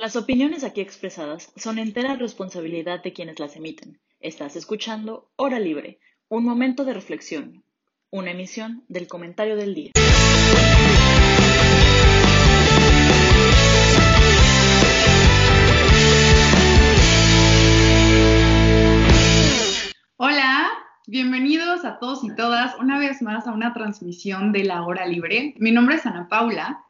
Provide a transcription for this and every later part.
Las opiniones aquí expresadas son entera responsabilidad de quienes las emiten. Estás escuchando Hora Libre, un momento de reflexión, una emisión del comentario del día. Hola, bienvenidos a todos y todas una vez más a una transmisión de la Hora Libre. Mi nombre es Ana Paula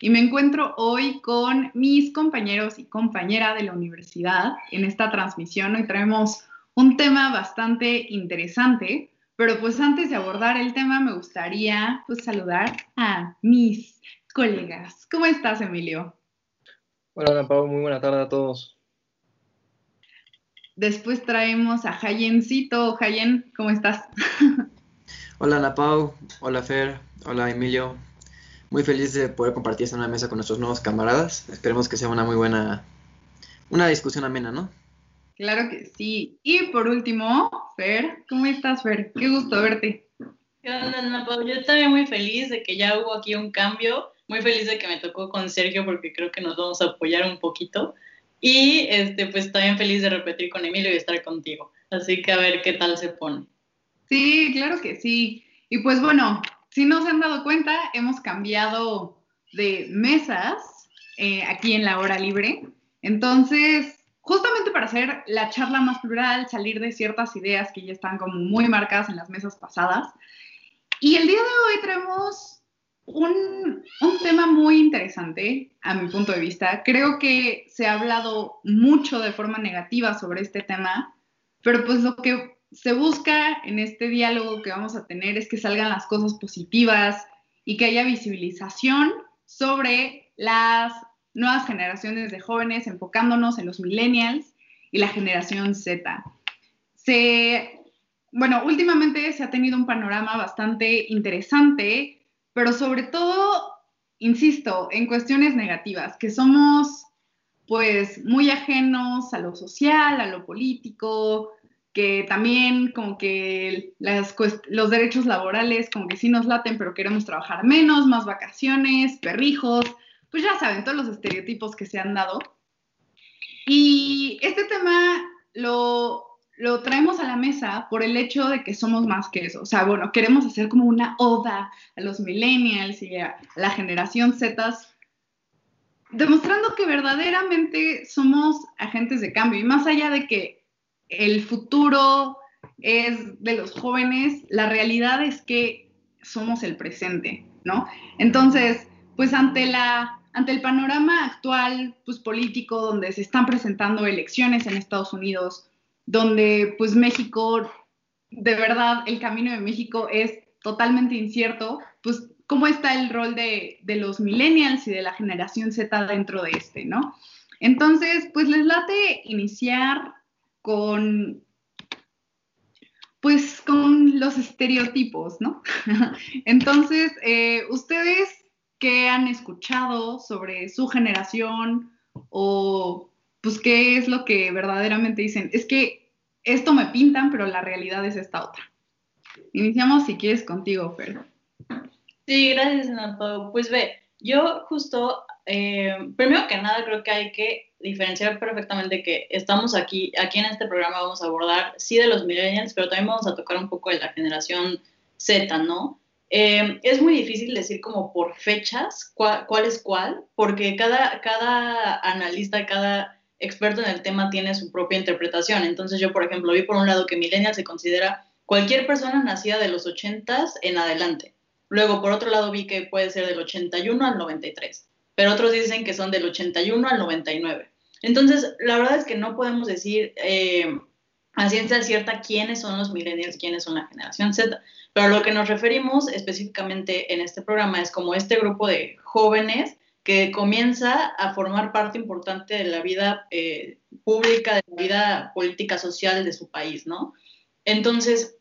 y me encuentro hoy con mis compañeros y compañera de la universidad en esta transmisión. Hoy traemos un tema bastante interesante, pero pues antes de abordar el tema me gustaría pues saludar a mis colegas. ¿Cómo estás, Emilio? Hola, Ana Pau, muy buena tarde a todos. Después traemos a Jayencito. Jayen, ¿cómo estás? Hola, Ana Pau. Hola, Fer. Hola, Emilio. Muy feliz de poder compartir esta nueva mesa con nuestros nuevos camaradas. Esperemos que sea una muy buena, una discusión amena, ¿no? Claro que sí. Y por último, Fer, ¿cómo estás, Fer? Qué gusto verte. ¿Qué onda? Yo también muy feliz de que ya hubo aquí un cambio. Muy feliz de que me tocó con Sergio porque creo que nos vamos a apoyar un poquito. Y este, pues también feliz de repetir con Emilio y estar contigo. Así que a ver qué tal se pone. Sí, claro que sí. Y pues bueno, si no se han dado cuenta, hemos cambiado de mesas eh, aquí en la hora libre. Entonces, justamente para hacer la charla más plural, salir de ciertas ideas que ya están como muy marcadas en las mesas pasadas. Y el día de hoy traemos un, un, tema muy interesante a mi punto de vista. Creo que se ha hablado mucho de forma negativa sobre este tema, pero pues lo que se busca en este diálogo que vamos a tener es que salgan las cosas positivas y que haya visibilización sobre las nuevas generaciones de jóvenes, enfocándonos en los millennials y la generación Z. Se, bueno, últimamente se ha tenido un panorama bastante interesante, pero sobre todo, insisto, en cuestiones negativas, que somos pues muy ajenos a lo social, a lo político, que también como que los derechos laborales como que sí nos laten, pero queremos trabajar menos, más vacaciones, perrijos, pues ya saben, todos los estereotipos que se han dado. Y este tema lo, lo traemos a la mesa por el hecho de que somos más que eso. O sea, bueno, queremos hacer como una oda a los millennials y a la generación Z, demostrando que verdaderamente somos agentes de cambio. Y más allá de que el futuro es de los jóvenes, la realidad es que somos el presente, ¿no? Entonces, pues ante la ante el panorama actual pues político donde se están presentando elecciones en Estados Unidos, donde pues México de verdad el camino de México es totalmente incierto, pues cómo está el rol de, de los millennials y de la generación Z dentro de este, ¿no? Entonces, pues les late iniciar con, pues, con los estereotipos, ¿no? Entonces, eh, ¿ustedes qué han escuchado sobre su generación o, pues, qué es lo que verdaderamente dicen? Es que esto me pintan, pero la realidad es esta otra. Iniciamos, si quieres, contigo, Fer. Sí, gracias, Nato. Pues ve, yo justo, eh, primero que nada, creo que hay que diferenciar perfectamente que estamos aquí, aquí en este programa vamos a abordar, sí, de los millennials, pero también vamos a tocar un poco de la generación Z, ¿no? Eh, es muy difícil decir como por fechas cuál, es cuál, porque cada, cada analista, cada experto en el tema tiene su propia interpretación. Entonces yo, por ejemplo, vi por un lado que millennial se considera cualquier persona nacida de los 80s en adelante. Luego, por otro lado, vi que puede ser del 81 al 93 pero otros dicen que son del 81 al 99. Entonces, la verdad es que no podemos decir eh, a ciencia cierta quiénes son los millennials, quiénes son la generación Z, pero lo que nos referimos específicamente en este programa es como este grupo de jóvenes que comienza a formar parte importante de la vida eh, pública, de la vida política social de su país, ¿no? Entonces,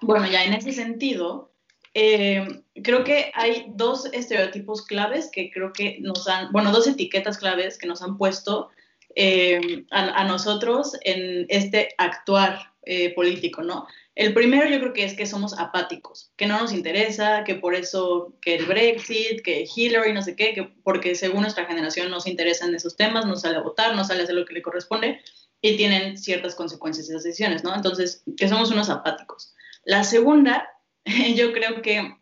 bueno, ya en ese sentido, eh, creo que hay dos estereotipos claves que creo que nos han, bueno, dos etiquetas claves que nos han puesto eh, a, nosotros en este actuar eh, político, ¿no? El primero yo creo que es que somos apáticos, que no nos interesa, que por eso que el Brexit, que Hillary, no sé qué, que porque según nuestra generación no se interesan esos temas, no sale a votar, no sale a hacer lo que le corresponde y tienen ciertas consecuencias esas decisiones, ¿no? Entonces, que somos unos apáticos. La segunda, yo creo que,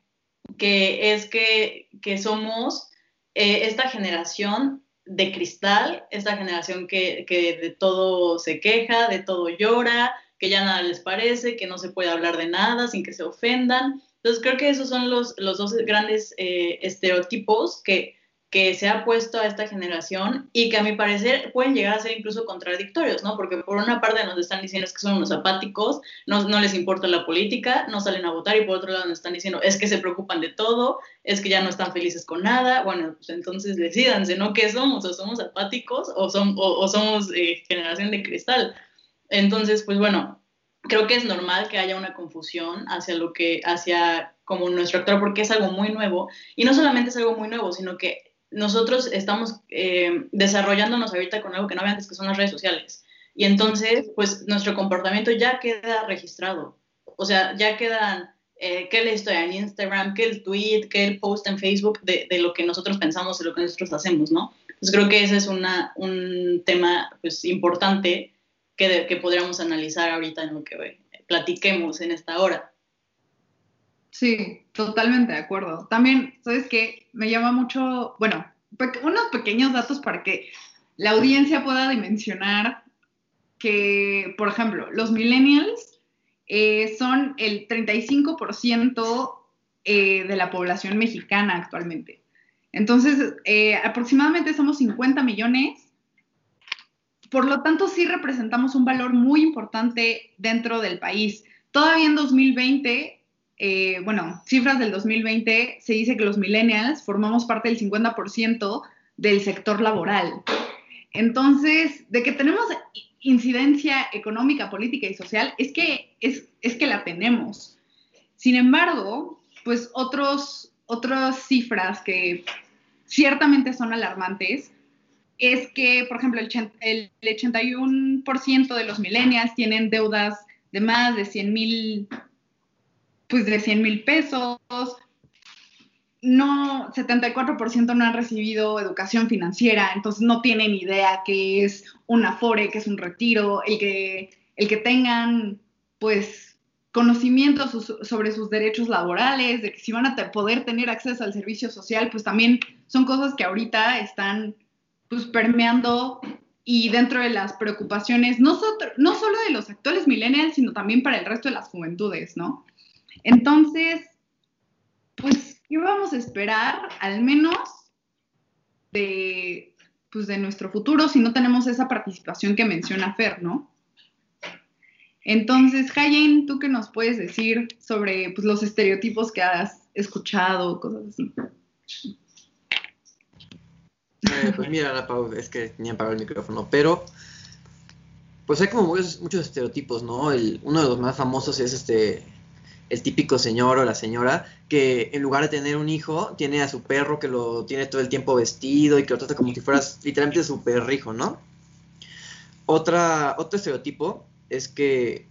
que es que, que somos eh, esta generación de cristal, esta generación que, que de todo se queja, de todo llora, que ya nada les parece, que no se puede hablar de nada sin que se ofendan. Entonces creo que esos son los, los dos grandes eh, estereotipos que, que se ha puesto a esta generación y que a mi parecer pueden llegar a ser incluso contradictorios, ¿no? Porque por una parte nos están diciendo es que son unos apáticos, no, no les importa la política, no salen a votar y por otro lado nos están diciendo es que se preocupan de todo, es que ya no están felices con nada, bueno, pues entonces decidanse, ¿no? ¿Qué somos? ¿O somos apáticos o, son, o, somos eh, generación de cristal? Entonces, pues bueno, creo que es normal que haya una confusión hacia lo que, hacia como nuestro actor, porque es algo muy nuevo. Y no solamente es algo muy nuevo, sino que nosotros estamos eh, desarrollándonos ahorita con algo que no había antes, que son las redes sociales. Y entonces, pues nuestro comportamiento ya queda registrado. O sea, ya quedan, eh, qué le estoy en Instagram, qué el tweet, qué el post en Facebook de, de, lo que nosotros pensamos, de lo que nosotros hacemos, ¿no? Entonces creo que ese es una, un tema, pues, importante que, que podríamos analizar ahorita en lo que platiquemos en esta hora. Sí, totalmente de acuerdo. También, ¿sabes qué? Me llama mucho, bueno, unos pequeños datos para que la audiencia pueda dimensionar que, por ejemplo, los millennials eh, son el 35% eh, de la población mexicana actualmente. Entonces, eh, aproximadamente somos 50 millones por lo tanto, sí representamos un valor muy importante dentro del país. Todavía en 2020, eh, bueno, cifras del 2020, se dice que los millennials formamos parte del 50% del sector laboral. Entonces, de que tenemos incidencia económica, política y social, es que, es, que la tenemos. Sin embargo, pues otros, otras cifras que ciertamente son alarmantes es que, por ejemplo, el, 81% de los millennials tienen deudas de más de 100 mil, pues de 100 mil pesos. No, 74% no han recibido educación financiera, entonces no tienen idea qué es un afore, qué es un retiro, el que, el que tengan, pues, conocimientos sobre sus derechos laborales, de que si van a poder tener acceso al servicio social, pues también son cosas que ahorita están pues permeando y dentro de las preocupaciones, no, no solo de los actuales millennials, sino también para el resto de las juventudes, ¿no? Entonces, pues, ¿qué vamos a esperar al menos de, pues, de nuestro futuro si no tenemos esa participación que menciona Fer, ¿no? Entonces, Hayen, ¿tú qué nos puedes decir sobre pues, los estereotipos que has escuchado, cosas así? Eh, pues mira, Pau, es que tenía apagado el micrófono, pero pues hay como muchos, estereotipos, ¿no? El, uno de los más famosos es este el típico señor o la señora que en lugar de tener un hijo tiene a su perro que lo tiene todo el tiempo vestido y que lo trata como si fueras literalmente su perrijo, ¿no? Otra, otro estereotipo es que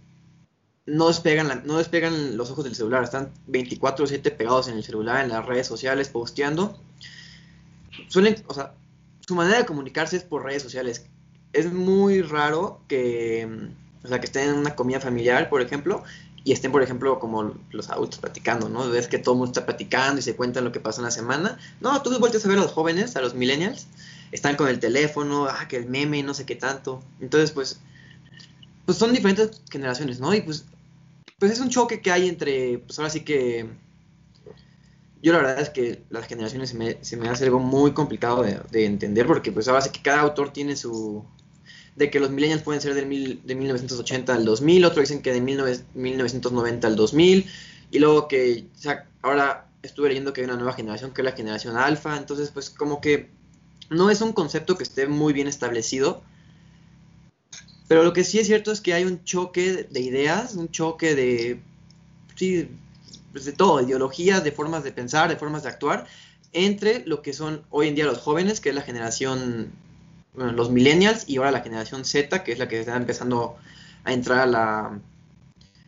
no despegan, no despegan los ojos del celular, están 24/7 pegados en el celular, en las redes sociales, posteando. Suelen, o sea, su manera de comunicarse es por redes sociales. Es muy raro que, o sea, que estén en una comida familiar, por ejemplo, y estén, por ejemplo, como los adultos platicando, ¿no? Ves que todo el mundo está platicando y se cuentan lo que pasó en la semana. No, tú vuelves a ver a los jóvenes, a los millennials, están con el teléfono, ah, que el meme, no sé qué tanto. Entonces, pues, pues son diferentes generaciones, ¿no? Y pues, pues es un choque que hay entre, pues ahora sí que yo la verdad es que las generaciones se me, se me hace algo muy complicado de, entender porque pues ahora sí que cada autor tiene su... de que los millennials pueden ser del mil, de 1980 al 2000, otros dicen que de 1990 al 2000 y luego que ahora estuve leyendo que hay una nueva generación que es la generación alfa, entonces pues como que no es un concepto que esté muy bien establecido, pero lo que sí es cierto es que hay un choque de ideas, un choque de, sí, pues, de todo, ideologías, de formas de pensar, de formas de actuar, entre lo que son hoy en día los jóvenes, que es la generación, bueno, los millennials, y ahora la generación Z, que es la que está empezando a entrar a la,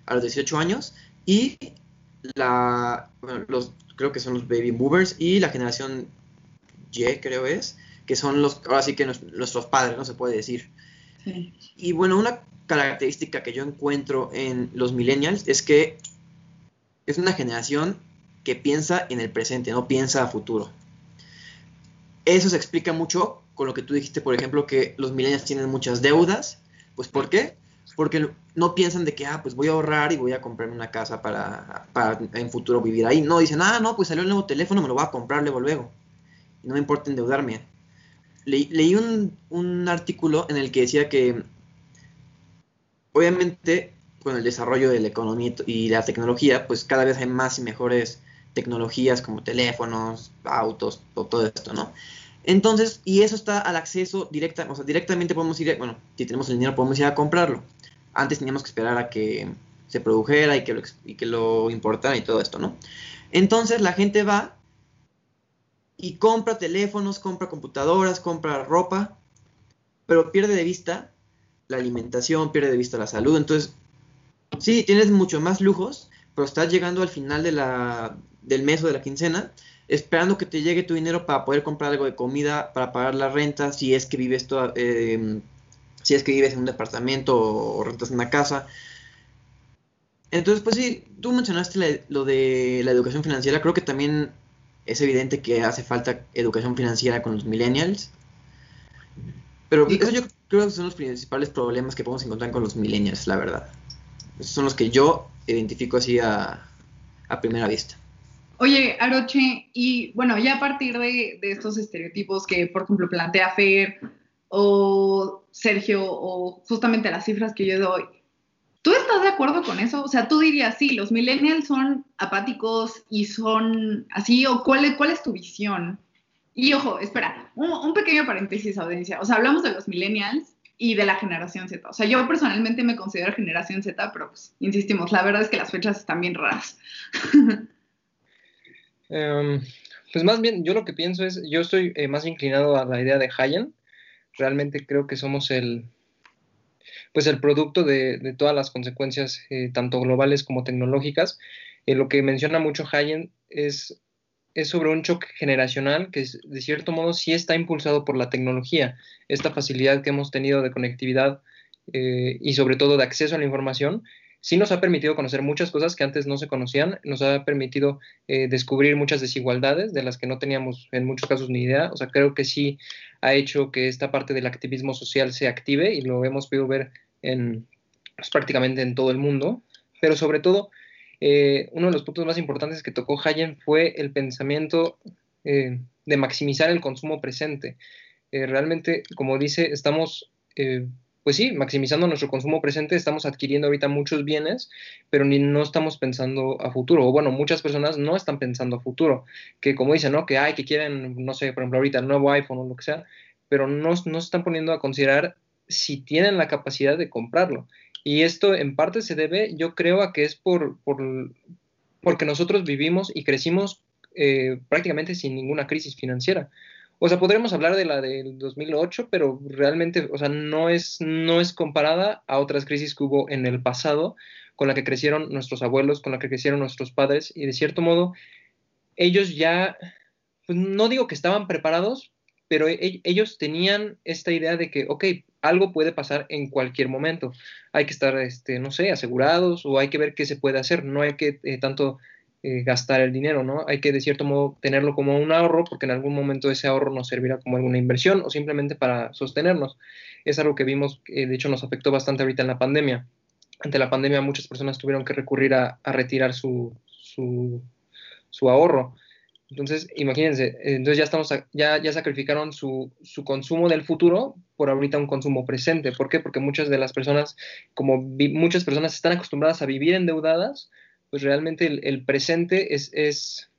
a los 18 años y la, los, creo que son los baby movers y la generación Y, creo es, que son los, ahora sí que nuestros padres, no se puede decir. Y bueno, una característica que yo encuentro en los millennials es que es una generación que piensa en el presente, no piensa a futuro. Eso se explica mucho con lo que tú dijiste, por ejemplo, que los millennials tienen muchas deudas. Pues ¿por qué? Porque no piensan de que, ah, pues voy a ahorrar y voy a comprar una casa para, para en futuro vivir ahí. No, dicen, ah, no, pues salió el nuevo teléfono, me lo voy a comprar luego, Y no me importa endeudarme. leí un, un artículo en el que decía que, obviamente, con el desarrollo de la economía y la tecnología, pues cada vez hay más y mejores tecnologías como teléfonos, autos, todo esto, ¿no? Entonces, y eso está al acceso directa, o sea, directamente podemos ir, bueno, si tenemos el dinero podemos ir a comprarlo. Antes teníamos que esperar a que se produjera y que lo, y que lo importara y todo esto, ¿no? Entonces la gente va y compra teléfonos, compra computadoras, compra ropa, pero pierde de vista la alimentación, pierde de vista la salud. Entonces, Sí, tienes mucho más lujos, pero estás llegando al final del mes o de la quincena, esperando que te llegue tu dinero para poder comprar algo de comida, para pagar la renta, si es que vives toda, em, si es que vives en un departamento o, rentas una casa. Entonces, pues sí, tú mencionaste lo de la educación financiera, creo que también es evidente que hace falta educación financiera con los millennials. Pero eso yo creo que son los principales problemas que podemos encontrar con los millennials, la verdad. Esos son los que yo identifico así a, primera vista. Oye, Aroche, y bueno, ya a partir de, estos estereotipos que, por ejemplo, plantea Fer o Sergio o justamente las cifras que yo doy, ¿tú estás de acuerdo con eso? O sea, tú dirías, sí, los millennials son apáticos y son así, o cuál, cuál es tu visión? Y ojo, espera, un, un pequeño paréntesis, audiencia. O sea, hablamos de los millennials y de la generación Z. O sea, yo personalmente me considero generación Z, pero pues, insistimos, la verdad es que las fechas están bien raras. Em, pues más bien, yo lo que pienso es, yo estoy eh, más inclinado a la idea de Hayen. Realmente creo que somos el, pues el producto de, todas las consecuencias, eh, tanto globales como tecnológicas. Eh, lo que menciona mucho Hayen es es sobre un choque generacional que de cierto modo sí está impulsado por la tecnología, esta facilidad que hemos tenido de conectividad y sobre todo de acceso a la información, sí nos ha permitido conocer muchas cosas que antes no se conocían, nos ha permitido eh, descubrir muchas desigualdades de las que no teníamos en muchos casos ni idea, o sea, creo que sí ha hecho que esta parte del activismo social se active y lo hemos podido ver en, pues, prácticamente en todo el mundo, pero sobre todo eh, uno de los puntos más importantes que tocó Hayen fue el pensamiento eh, de maximizar el consumo presente. Realmente, como dice, estamos, pues sí, maximizando nuestro consumo presente, estamos adquiriendo ahorita muchos bienes, pero ni no estamos pensando a futuro. O bueno, muchas personas no están pensando a futuro, que como dicen, ¿no? Que hay, que quieren, no sé, por ejemplo, ahorita el nuevo iPhone o lo que sea, pero no, no se están poniendo a considerar si tienen la capacidad de comprarlo. Y esto en parte se debe, yo creo, a que es por, porque nosotros vivimos y crecimos eh, prácticamente sin ninguna crisis financiera. O sea, podremos hablar de la del 2008, pero realmente, o sea, no es, no es comparada a otras crisis que hubo en el pasado, con la que crecieron nuestros abuelos, con la que crecieron nuestros padres, y de cierto modo, ellos ya, pues no digo que estaban preparados, pero e, ellos tenían esta idea de que, ok, algo puede pasar en cualquier momento. Hay que estar, este, no sé, asegurados o hay que ver qué se puede hacer. No hay que eh, tanto eh, gastar el dinero, ¿no? Hay que, de cierto modo, tenerlo como un ahorro porque en algún momento ese ahorro nos servirá como alguna inversión o simplemente para sostenernos. Es algo que vimos, de hecho, nos afectó bastante ahorita en la pandemia. Ante la pandemia muchas personas tuvieron que recurrir a, retirar su, su, ahorro. Entonces, imagínense, entonces ya estamos, ya, ya sacrificaron su, su, consumo del futuro por ahorita un consumo presente. ¿Por qué? Porque muchas de las personas, como muchas personas están acostumbradas a vivir endeudadas, pues realmente el, presente es, es,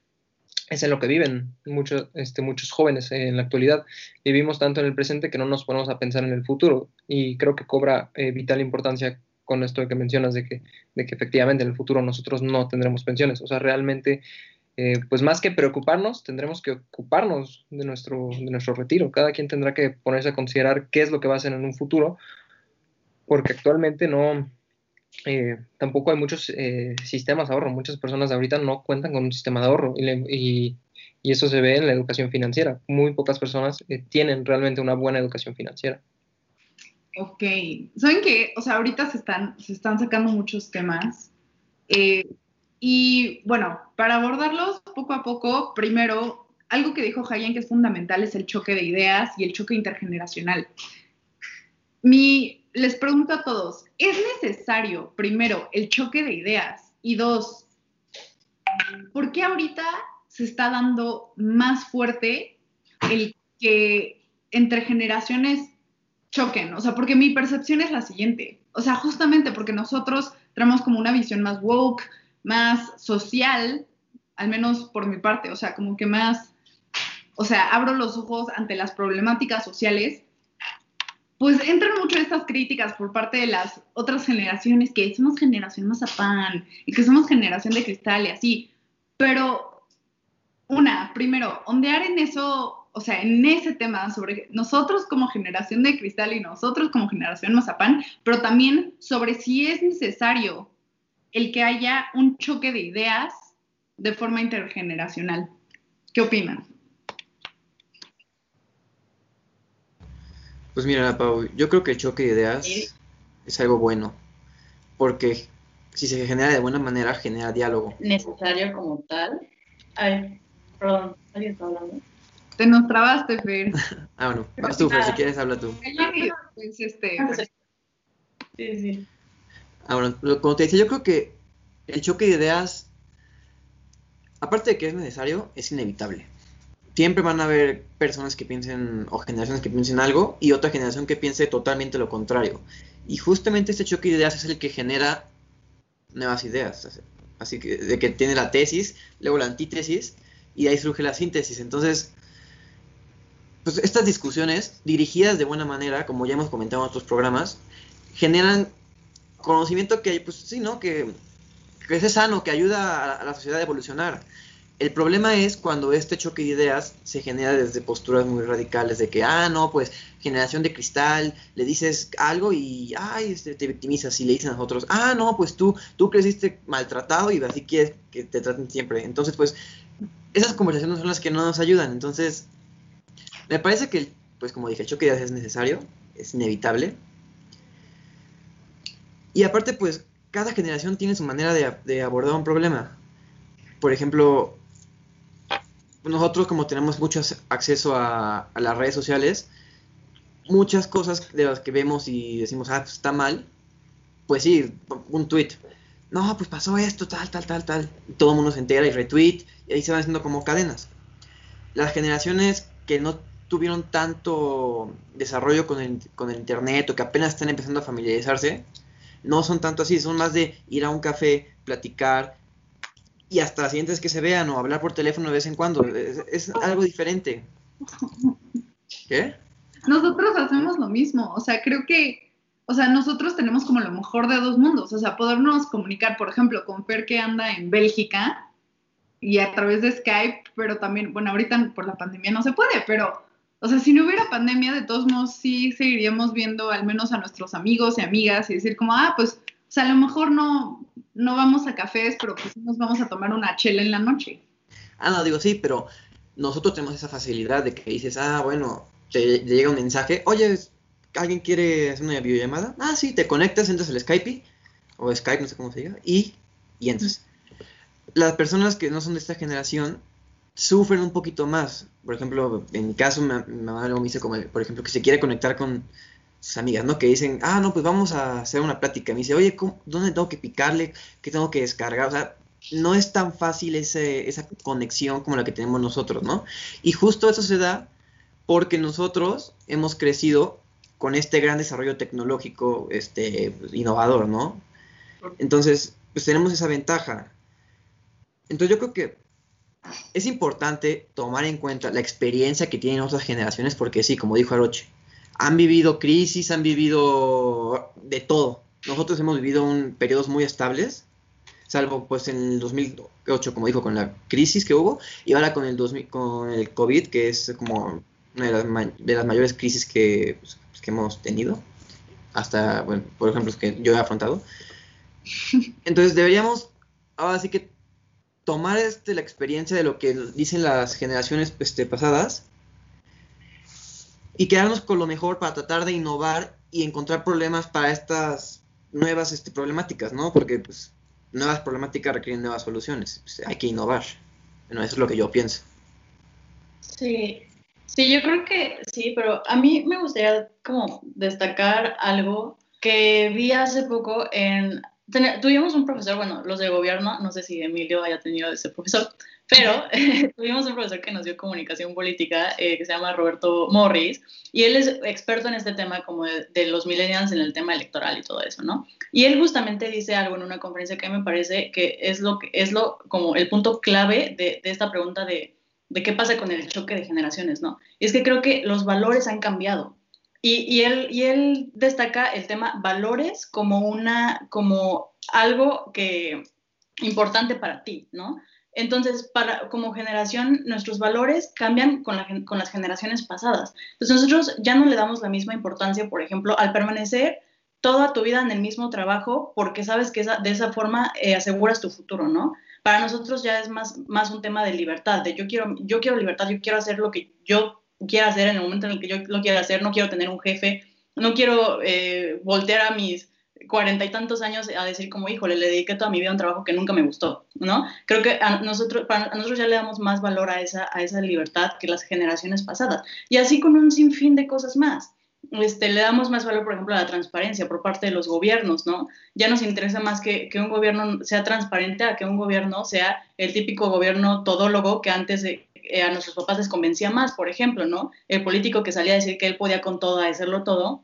es, en lo que viven muchos, este, muchos jóvenes en la actualidad. Vivimos tanto en el presente que no nos ponemos a pensar en el futuro. Y creo que cobra eh, vital importancia con esto que mencionas de que, de que efectivamente en el futuro nosotros no tendremos pensiones. O sea, realmente eh, pues más que preocuparnos, tendremos que ocuparnos de nuestro, de nuestro retiro. Cada quien tendrá que ponerse a considerar qué es lo que va a hacer en un futuro, porque actualmente no, eh, tampoco hay muchos eh, sistemas de ahorro. Muchas personas ahorita no cuentan con un sistema de ahorro y, y, eso se ve en la educación financiera. Muy pocas personas eh, tienen realmente una buena educación financiera. Ok, ¿saben qué? O sea, ahorita se están, se están sacando muchos temas. y bueno, para abordarlos poco a poco, primero, algo que dijo Hayen que es fundamental es el choque de ideas y el choque intergeneracional. Mi, les pregunto a todos, ¿es necesario, primero, el choque de ideas? Y dos, ¿por qué ahorita se está dando más fuerte el que entre generaciones choquen? O sea, porque mi percepción es la siguiente. O sea, justamente porque nosotros tenemos como una visión más woke, más social, al menos por mi parte, o sea, como que más, o sea, abro los ojos ante las problemáticas sociales pues entran mucho estas críticas por parte de las otras generaciones, que somos generación mazapán y que somos generación de cristal y así. Pero, una, primero, ondear en eso, o sea, en ese tema sobre nosotros como generación de cristal y nosotros como generación mazapán, pero también sobre si es necesario el que haya un choque de ideas de forma intergeneracional. ¿Qué opinan? Pues mira, Pau, yo creo que el choque de ideas es algo bueno, porque si se genera de buena manera, genera diálogo. Necesario como tal. Ay, perdón, ¿alguien está hablando? Te nos trabaste, Fer. ah, bueno, vas tú, Fer, si quieres habla tú. Pues este... Sí, sí. Ah, bueno, como te decía, yo creo que el choque de ideas, aparte de que es necesario, es inevitable siempre van a haber personas que piensen o generaciones que piensen algo y otra generación que piense totalmente lo contrario. Y justamente este choque de ideas es el que genera nuevas ideas. Así que de que tiene la tesis, luego la antítesis y ahí surge la síntesis. Entonces, pues estas discusiones dirigidas de buena manera, como ya hemos comentado en otros programas, generan conocimiento que, pues sí, ¿no? Que, que es sano, que ayuda a la sociedad a evolucionar. El problema es cuando este choque de ideas se genera desde posturas muy radicales de que, ah, no, pues generación de cristal, le dices algo y, ay, este, te victimizas y le dicen a nosotros, ah, no, pues tú, tú creciste maltratado y así quieres que te traten siempre. Entonces, pues, esas conversaciones son las que no nos ayudan. Entonces, me parece que, pues, como dije, el choque de ideas es necesario, es inevitable. Y aparte, pues, cada generación tiene su manera de abordar un problema. Por ejemplo, nosotros como tenemos mucho acceso a, las redes sociales, muchas cosas de las que vemos y decimos, ah, pues está mal, pues sí, un tweet. No, pues pasó esto, tal, tal, tal, tal. Y todo el mundo se entera y retweet, y ahí se van haciendo como cadenas. Las generaciones que no tuvieron tanto desarrollo con el, con el internet o que apenas están empezando a familiarizarse, no son tanto así, son más de ir a un café, platicar, y hasta las siguientes que se vean o hablar por teléfono de vez en cuando. Es, algo diferente. ¿Qué? Nosotros hacemos lo mismo, o sea, creo que, o sea, nosotros tenemos como lo mejor de dos mundos, o sea, podernos comunicar, por ejemplo, con Fer que anda en Bélgica y a través de Skype, pero también, bueno, ahorita por la pandemia no se puede, pero, o sea, si no hubiera pandemia, de todos modos sí seguiríamos viendo al menos a nuestros amigos y amigas y decir como, ah, pues, o sea, a lo mejor no, no vamos a cafés, pero pues nos vamos a tomar una chela en la noche. Ah, no, digo sí, pero nosotros tenemos esa facilidad de que dices, ah, bueno, te, llega un mensaje, oye, ¿alguien quiere hacer una videollamada? Ah, sí, te conectas, entras al Skype, o Skype, no sé cómo se diga, y, y entras. Las personas que no son de esta generación sufren un poquito más. Por ejemplo, en mi caso, mi, mamá me dice, como, por ejemplo, que se quiere conectar con sus amigas, ¿no? Que dicen, ah, no, pues vamos a hacer una plática. Me dice, oye, ¿dónde tengo que picarle? ¿Qué tengo que descargar? O sea, no es tan fácil ese, esa conexión como la que tenemos nosotros, ¿no? Y justo eso se da porque nosotros hemos crecido con este gran desarrollo tecnológico, este, innovador, ¿no? Entonces, pues tenemos esa ventaja. Entonces yo creo que es importante tomar en cuenta la experiencia que tienen otras generaciones, porque sí, como dijo Aroche, han vivido crisis, han vivido de todo. Nosotros hemos vivido un, periodos muy estables, salvo pues en el 2008, como dijo, con la crisis que hubo, y ahora con el, 2000, con el COVID, que es como una de las, de las mayores crisis que, pues, que, hemos tenido, hasta, bueno, por ejemplo, que yo he afrontado. Entonces deberíamos, ahora sí que tomar este, la experiencia de lo que dicen las generaciones este, pasadas y quedarnos con lo mejor para tratar de innovar y encontrar problemas para estas nuevas este, problemáticas, ¿no? Porque pues nuevas problemáticas requieren nuevas soluciones. Pues, hay que innovar. Bueno, eso es lo que yo pienso. Sí, sí, yo creo que sí, pero a mí me gustaría como destacar algo que vi hace poco en... tuvimos un profesor, bueno, los de gobierno, no sé si Emilio haya tenido ese profesor, pero tuvimos un profesor que nos dio comunicación política eh, que se llama Roberto Morris y él es experto en este tema como de, los millennials en el tema electoral y todo eso, ¿no? Y él justamente dice algo en una conferencia que me parece que es lo que es lo como el punto clave de, de esta pregunta de, de qué pasa con el choque de generaciones, ¿no? Y es que creo que los valores han cambiado. Y, y, él, y él destaca el tema valores como una, como algo que importante para ti, ¿no? Entonces, para, como generación, nuestros valores cambian con, la, las generaciones pasadas. Entonces, nosotros ya no le damos la misma importancia, por ejemplo, al permanecer toda tu vida en el mismo trabajo, porque sabes que de esa forma eh, aseguras tu futuro, ¿no? Para nosotros ya es más, más un tema de libertad, de yo quiero, yo quiero libertad, yo quiero hacer lo que yo quiera hacer en el momento en el que yo lo quiera hacer, no quiero tener un jefe, no quiero eh, voltear a mis cuarenta y tantos años a decir como, híjole, le dediqué toda mi vida a un trabajo que nunca me gustó, ¿no? Creo que a nosotros, para, nosotros ya le damos más valor a esa, a esa libertad que las generaciones pasadas. Y así con un sinfín de cosas más. Este, le damos más valor, por ejemplo, a la transparencia por parte de los gobiernos, ¿no? Ya nos interesa más que, que un gobierno sea transparente a que un gobierno sea el típico gobierno todólogo que antes eh, a nuestros papás les convencía más, por ejemplo, ¿no? El político que salía a decir que él podía con todo, a hacerlo todo,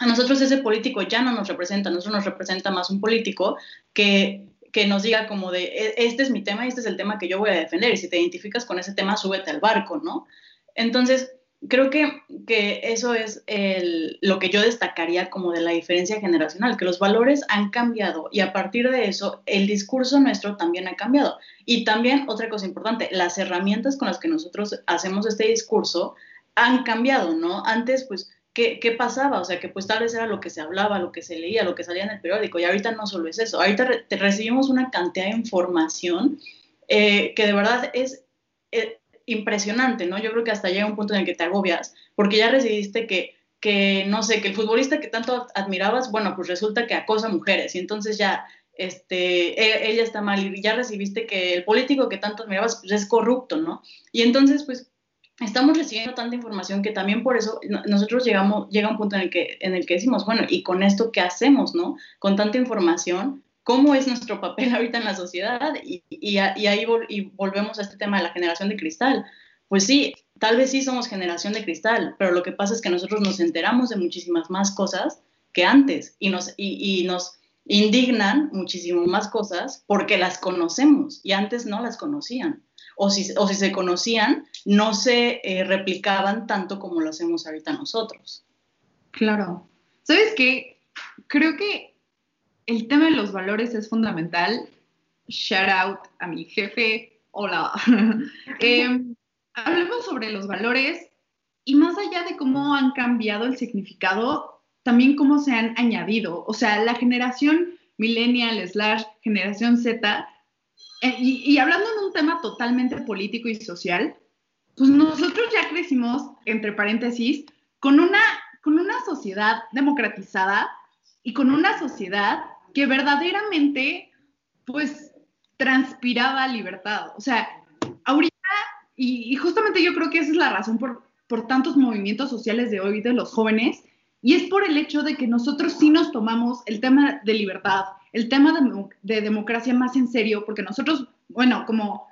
a nosotros ese político ya no nos representa, a nosotros nos representa más un político que, que nos diga como de, e, este es mi tema y este es el tema que yo voy a defender y si te identificas con ese tema, súbete al barco, ¿no? Entonces, creo que, que eso es el, lo que yo destacaría como de la diferencia generacional, que los valores han cambiado y a partir de eso el discurso nuestro también ha cambiado. Y también otra cosa importante, las herramientas con las que nosotros hacemos este discurso han cambiado, ¿no? Antes, pues ¿qué, pasaba? O sea, que pues tal vez era lo que se hablaba, lo que se leía, lo que salía en el periódico, y ahorita no solo es eso, ahorita recibimos una cantidad de información eh, que de verdad es eh, impresionante, ¿no? Yo creo que hasta llega un punto en el que te agobias, porque ya recibiste que, que, no sé, que el futbolista que tanto admirabas, bueno, pues resulta que acosa mujeres, y entonces ya este, e, ella está mal y ya recibiste que el político que tanto admirabas pues es corrupto, ¿no? Y entonces, pues estamos recibiendo tanta información que también por eso nosotros llegamos, llega un punto en el, que, en el que decimos, bueno, ¿y con esto qué hacemos, no? Con tanta información, ¿cómo es nuestro papel ahorita en la sociedad? Y, y, ahí y volvemos a este tema de la generación de cristal. Pues sí, tal vez sí somos generación de cristal, pero lo que pasa es que nosotros nos enteramos de muchísimas más cosas que antes y nos, y, y nos indignan muchísimo más cosas porque las conocemos y antes no las conocían o si, o si se conocían, no se eh, replicaban tanto como lo hacemos ahorita nosotros. Claro. ¿Sabes qué? Creo que el tema de los valores es fundamental. Shout out a mi jefe. Hola. Em, hablemos sobre los valores y más allá de cómo han cambiado el significado, también cómo se han añadido. O sea, la generación millennial slash generación Z eh, y, hablando en un tema totalmente político y social, pues nosotros ya crecimos, entre paréntesis, con una, con una sociedad democratizada y con una sociedad que verdaderamente, pues, transpiraba libertad. O sea, ahorita, y, y justamente yo creo que esa es la razón por, por tantos movimientos sociales de hoy de los jóvenes, y es por el hecho de que nosotros sí nos tomamos el tema de libertad, el tema de, democracia más en serio, porque nosotros, bueno, como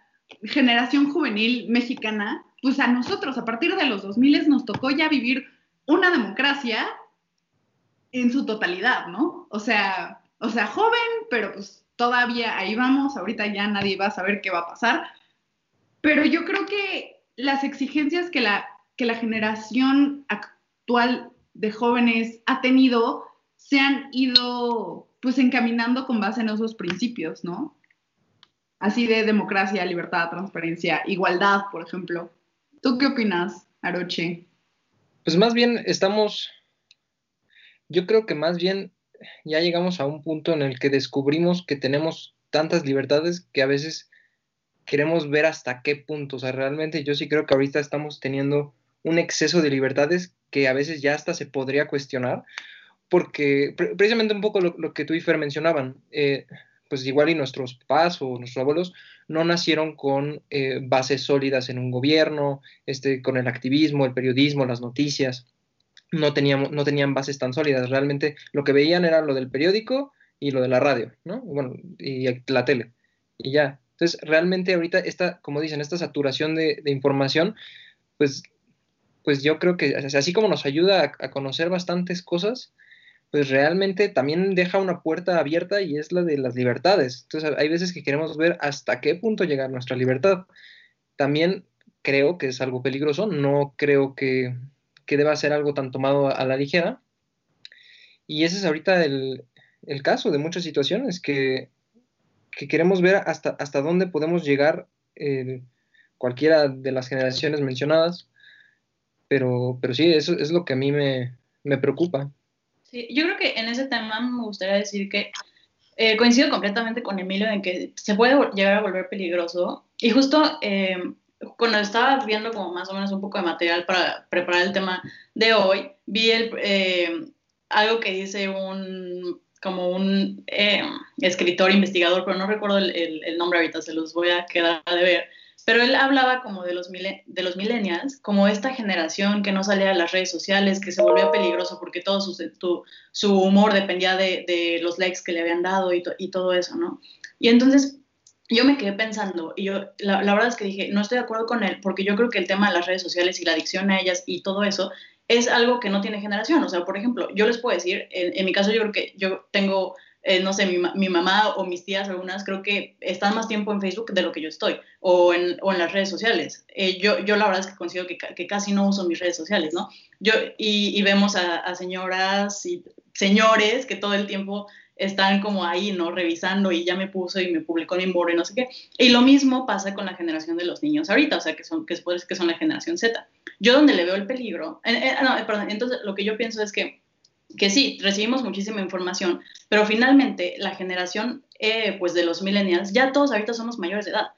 generación juvenil mexicana, pues a nosotros a partir de los 2000 nos tocó ya vivir una democracia en su totalidad, ¿no? O sea, o sea, joven, pero pues todavía ahí vamos, ahorita ya nadie va a saber qué va a pasar. Pero yo creo que las exigencias que la, que la generación actual de jóvenes ha tenido se han ido pues encaminando con base en esos principios, ¿no? Así de democracia, libertad, transparencia, igualdad, por ejemplo. ¿Tú qué opinas, Aroche? Pues más bien estamos, yo creo que más bien ya llegamos a un punto en el que descubrimos que tenemos tantas libertades que a veces queremos ver hasta qué punto. O sea, realmente yo sí creo que ahorita estamos teniendo un exceso de libertades que a veces ya hasta se podría cuestionar, porque precisamente un poco lo, que tú y Fer mencionaban, eh, pues igual y nuestros papás o nuestros abuelos no nacieron con eh, bases sólidas en un gobierno, este, con el activismo, el periodismo, las noticias, no, no tenían bases tan sólidas, realmente lo que veían era lo del periódico y lo de la radio, ¿no? Bueno, y la tele, y ya. Entonces, realmente ahorita esta, como dicen, esta saturación de, información, pues, pues yo creo que así como nos ayuda a conocer bastantes cosas, pues realmente también deja una puerta abierta y es la de las libertades. Entonces hay veces que queremos ver hasta qué punto llega nuestra libertad. También creo que es algo peligroso, no creo que, deba ser algo tan tomado a, la ligera. Y ese es ahorita el, caso de muchas situaciones, que, queremos ver hasta, hasta dónde podemos llegar eh, cualquiera de las generaciones mencionadas. Pero, pero sí, eso es lo que a mí me, me preocupa. Sí, yo creo que en ese tema me gustaría decir que eh, coincido completamente con Emilio en que se puede llegar a volver peligroso. Y justo eh, cuando estaba viendo como más o menos un poco de material para preparar el tema de hoy, vi el, eh, algo que dice un como un escritor, investigador, pero no recuerdo el, el, nombre ahorita, se los voy a quedar de ver, pero él hablaba como de los, de los millennials, como esta generación que no salía de las redes sociales, que se volvía peligroso porque todo su, su humor dependía de, de, los likes que le habían dado y, y, todo eso, ¿no? Y entonces yo me quedé pensando, y yo la, la, verdad es que dije, no estoy de acuerdo con él, porque yo creo que el tema de las redes sociales y la adicción a ellas y todo eso es algo que no tiene generación. O sea, por ejemplo, yo les puedo decir, en, en mi caso yo creo que yo tengo eh, no sé, mi, mi, mamá o mis tías algunas creo que están más tiempo en Facebook de lo que yo estoy, o en, o en las redes sociales. Eh, yo, yo la verdad es que considero que, que, casi no uso mis redes sociales, ¿no? Yo, y, y vemos a, señoras y señores que todo el tiempo están como ahí, ¿no? Revisando y ya me puso y me publicó en Inboard y no sé qué. Y lo mismo pasa con la generación de los niños ahorita, o sea, que son, que, que son la generación Z. Yo donde le veo el peligro, eh, no, perdón, entonces lo que yo pienso es que que sí, recibimos muchísima información, pero finalmente la generación eh, pues de los millennials, ya todos ahorita somos mayores de edad.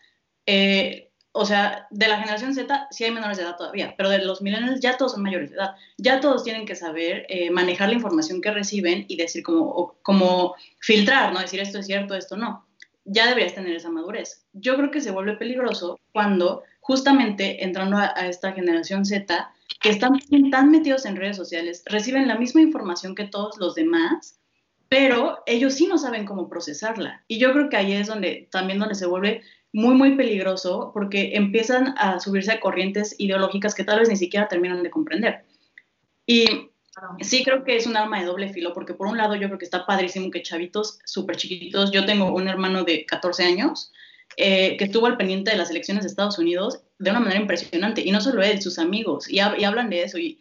Eh, o sea, de la generación Z sí hay menores de edad todavía, pero de los millennials ya todos son mayores de edad. Ya todos tienen que saber eh, manejar la información que reciben y decir como, como filtrar, ¿no? Decir esto es cierto, esto no. Ya deberías tener esa madurez. Yo creo que se vuelve peligroso cuando justamente entrando a esta generación Z, que están tan metidos en redes sociales, reciben la misma información que todos los demás, pero ellos sí no saben cómo procesarla. Y yo creo que ahí es donde también donde se vuelve muy, muy peligroso porque empiezan a subirse a corrientes ideológicas que tal vez ni siquiera terminan de comprender. Y sí creo que es un arma de doble filo porque por un lado yo creo que está padrísimo que chavitos súper chiquititos, yo tengo un hermano de 14 años eh, que estuvo al pendiente de las elecciones de Estados Unidos de una manera impresionante. Y no solo él, sus amigos. Y, hablan de eso. Y,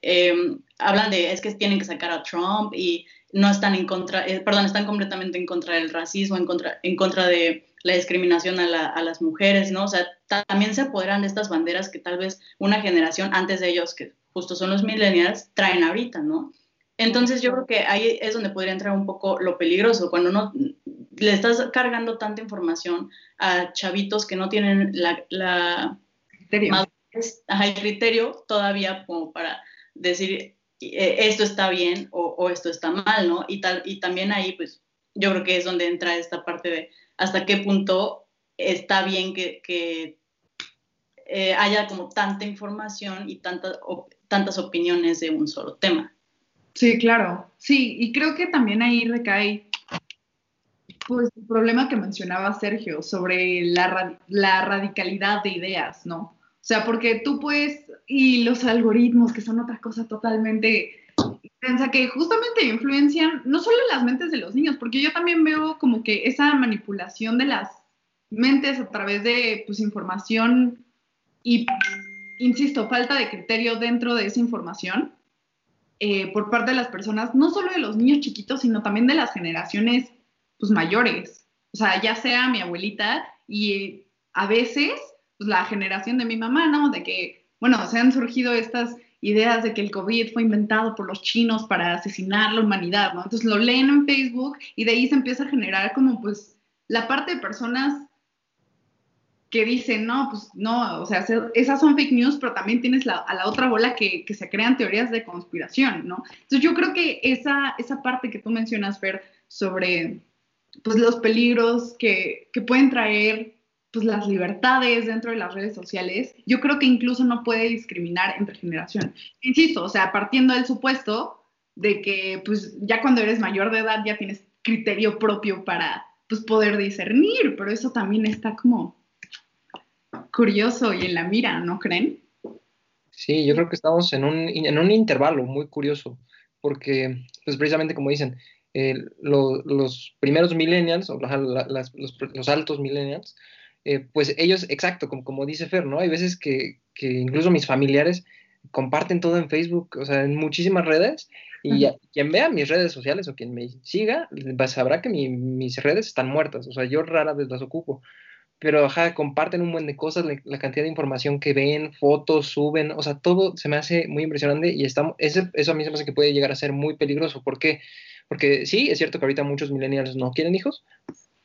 em, hablan de, es que tienen que sacar a Trump y no están en contra, eh, perdón, están completamente en contra del racismo, en contra, en contra de la discriminación a, las mujeres, ¿no? O sea, también se apoderan de estas banderas que tal vez una generación antes de ellos, que justo son los millennials, traen ahorita, ¿no? Entonces yo creo que ahí es donde podría entrar un poco lo peligroso, cuando no le estás cargando tanta información a chavitos que no tienen la, la criterio. el criterio todavía como para decir eh, esto está bien o, esto está mal, ¿no? Y, tal, y también ahí, pues, yo creo que es donde entra esta parte de hasta qué punto está bien que, eh, haya como tanta información y tantas, tantas opiniones de un solo tema. Sí, claro. Sí, y creo que también ahí recae pues el problema que mencionaba Sergio sobre la, la radicalidad de ideas, ¿no? O sea, porque tú puedes, y los algoritmos, que son otra cosa totalmente intensa, que justamente influencian no solo las mentes de los niños, porque yo también veo como que esa manipulación de las mentes a través de pues información y, insisto, falta de criterio dentro de esa información eh, por parte de las personas, no solo de los niños chiquitos, sino también de las generaciones pues mayores. O sea, ya sea mi abuelita y a veces pues, la generación de mi mamá, ¿no? De que, bueno, se han surgido estas ideas de que el COVID fue inventado por los chinos para asesinar la humanidad, ¿no? Entonces lo leen en Facebook y de ahí se empieza a generar como pues la parte de personas que dicen, no, pues no, o sea, esas son fake news, pero también tienes a la otra bola que, que, se crean teorías de conspiración, ¿no? Entonces yo creo que esa, esa parte que tú mencionas, Fer, sobre pues los peligros que, que pueden traer pues las libertades dentro de las redes sociales, yo creo que incluso no puede discriminar entre generación. Insisto, o sea, partiendo del supuesto de que pues ya cuando eres mayor de edad ya tienes criterio propio para pues poder discernir, pero eso también está como curioso y en la mira, ¿no creen? Sí, yo creo que estamos en un, en un intervalo muy curioso, porque pues precisamente como dicen, los primeros millennials, o los, los, altos millennials, eh, pues ellos, exacto, como, como dice Fer, ¿no? Hay veces que, que, incluso mis familiares comparten todo en Facebook, o sea, en muchísimas redes, y quien vea mis redes sociales o quien me siga, sabrá que mis redes están muertas, o sea, yo rara vez las ocupo, pero ajá, comparten un buen de cosas, la, cantidad de información que ven, fotos, suben, o sea, todo se me hace muy impresionante y estamos, eso, eso a mí se me hace que puede llegar a ser muy peligroso, ¿por qué? Porque sí, es cierto que ahorita muchos millennials no quieren hijos,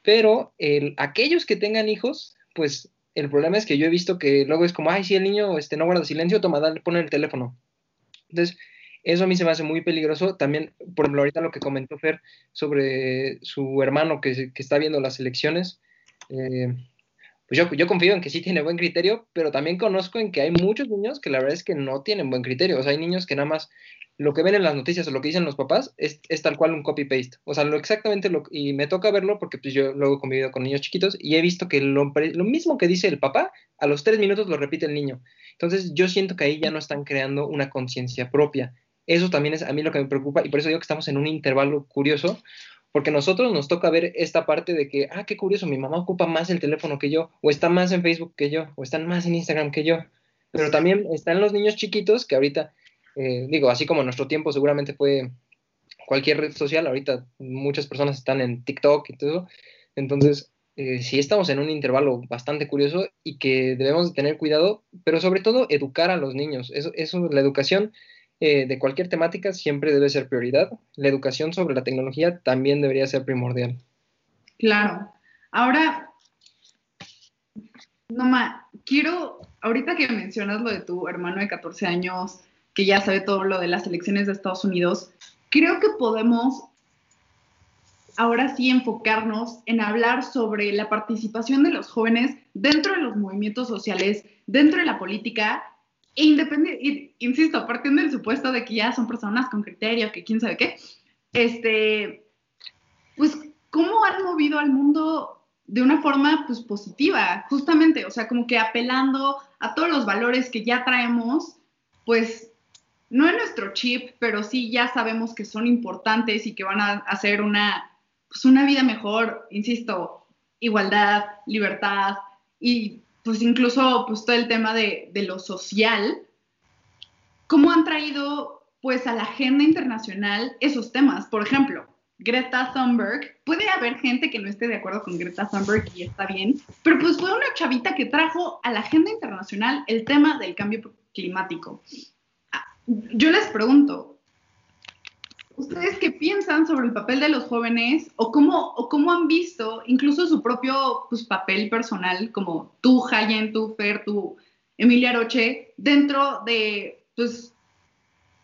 pero el, aquellos que tengan hijos, pues el problema es que yo he visto que luego es como, ay, si el niño este, no guarda silencio, toma, dale, pone el teléfono. Entonces, eso a mí se me hace muy peligroso. También, por ejemplo, ahorita lo que comentó Fer sobre su hermano que, que está viendo las elecciones, eh, pues yo, yo, confío en que sí tiene buen criterio, pero también conozco en que hay muchos niños que la verdad es que no tienen buen criterio. O sea, hay niños que nada más lo que ven en las noticias o lo que dicen los papás es, tal cual un copy-paste. O sea, lo exactamente lo, y me toca verlo porque pues yo luego he convivido con niños chiquitos y he visto que lo, lo, mismo que dice el papá, a los tres minutos lo repite el niño. Entonces yo siento que ahí ya no están creando una conciencia propia. Eso también es a mí lo que me preocupa y por eso digo que estamos en un intervalo curioso, porque nosotros nos toca ver esta parte de que, ah, qué curioso, mi mamá ocupa más el teléfono que yo, o está más en Facebook que yo, o están más en Instagram que yo. Pero también están los niños chiquitos que ahorita eh, digo, así como nuestro tiempo seguramente fue cualquier red social, ahorita muchas personas están en TikTok y todo. Entonces, eh, sí estamos en un intervalo bastante curioso y que debemos tener cuidado, pero sobre todo educar a los niños. Eso, eso la educación eh, de cualquier temática siempre debe ser prioridad. La educación sobre la tecnología también debería ser primordial. Claro. Ahora, Noma, quiero, ahorita que mencionas lo de tu hermano de 14 años, que ya sabe todo lo de las elecciones de Estados Unidos, creo que podemos ahora sí enfocarnos en hablar sobre la participación de los jóvenes dentro de los movimientos sociales, dentro de la política, e independiente, insisto, partiendo del supuesto de que ya son personas con criterio, que quién sabe qué, este, pues, ¿cómo han movido al mundo de una forma, pues, positiva? Justamente, o sea, como que apelando a todos los valores que ya traemos, pues, no en nuestro chip, pero sí ya sabemos que son importantes y que van a hacer una, pues una vida mejor, insisto, igualdad, libertad y pues incluso pues todo el tema de, de lo social, ¿cómo han traído pues a la agenda internacional esos temas? Por ejemplo, Greta Thunberg, puede haber gente que no esté de acuerdo con Greta Thunberg y está bien, pero pues fue una chavita que trajo a la agenda internacional el tema del cambio climático yo les pregunto, ¿ustedes qué piensan sobre el papel de los jóvenes o cómo, o cómo han visto incluso su propio pues, papel personal, como tú, Hayen, tú, Fer, tú, Emilia Roche, dentro de pues,